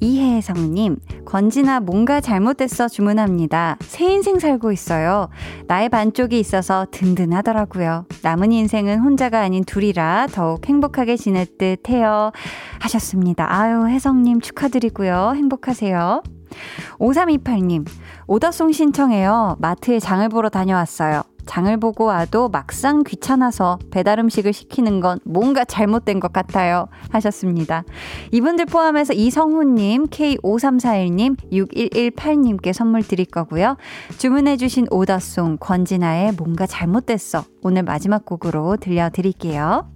이혜성님, 건지나 뭔가 잘못됐어 주문합니다. 새 인생 살고 있어요. 나의 반쪽이 있어서 든든하더라고요. 남은 인생은 혼자가 아닌 둘이라 더욱 행복하게 지낼 듯 해요. 하셨습니다. 아유, 혜성님 축하드리고요. 행복하세요. 5328님, 오더송 신청해요. 마트에 장을 보러 다녀왔어요. 장을 보고 와도 막상 귀찮아서 배달 음식을 시키는 건 뭔가 잘못된 것 같아요. 하셨습니다. 이분들 포함해서 이성훈님, K5341님, 6118님께 선물 드릴 거고요. 주문해주신 오더송 권진아의 뭔가 잘못됐어. 오늘 마지막 곡으로 들려드릴게요.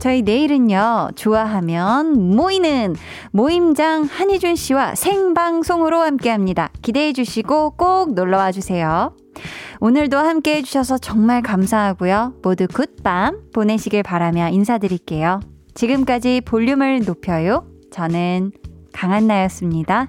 저희 내일은요, 좋아하면 모이는 모임장 한희준 씨와 생방송으로 함께 합니다. 기대해 주시고 꼭 놀러 와 주세요. 오늘도 함께 해주셔서 정말 감사하고요. 모두 굿밤 보내시길 바라며 인사드릴게요. 지금까지 볼륨을 높여요. 저는 강한나였습니다.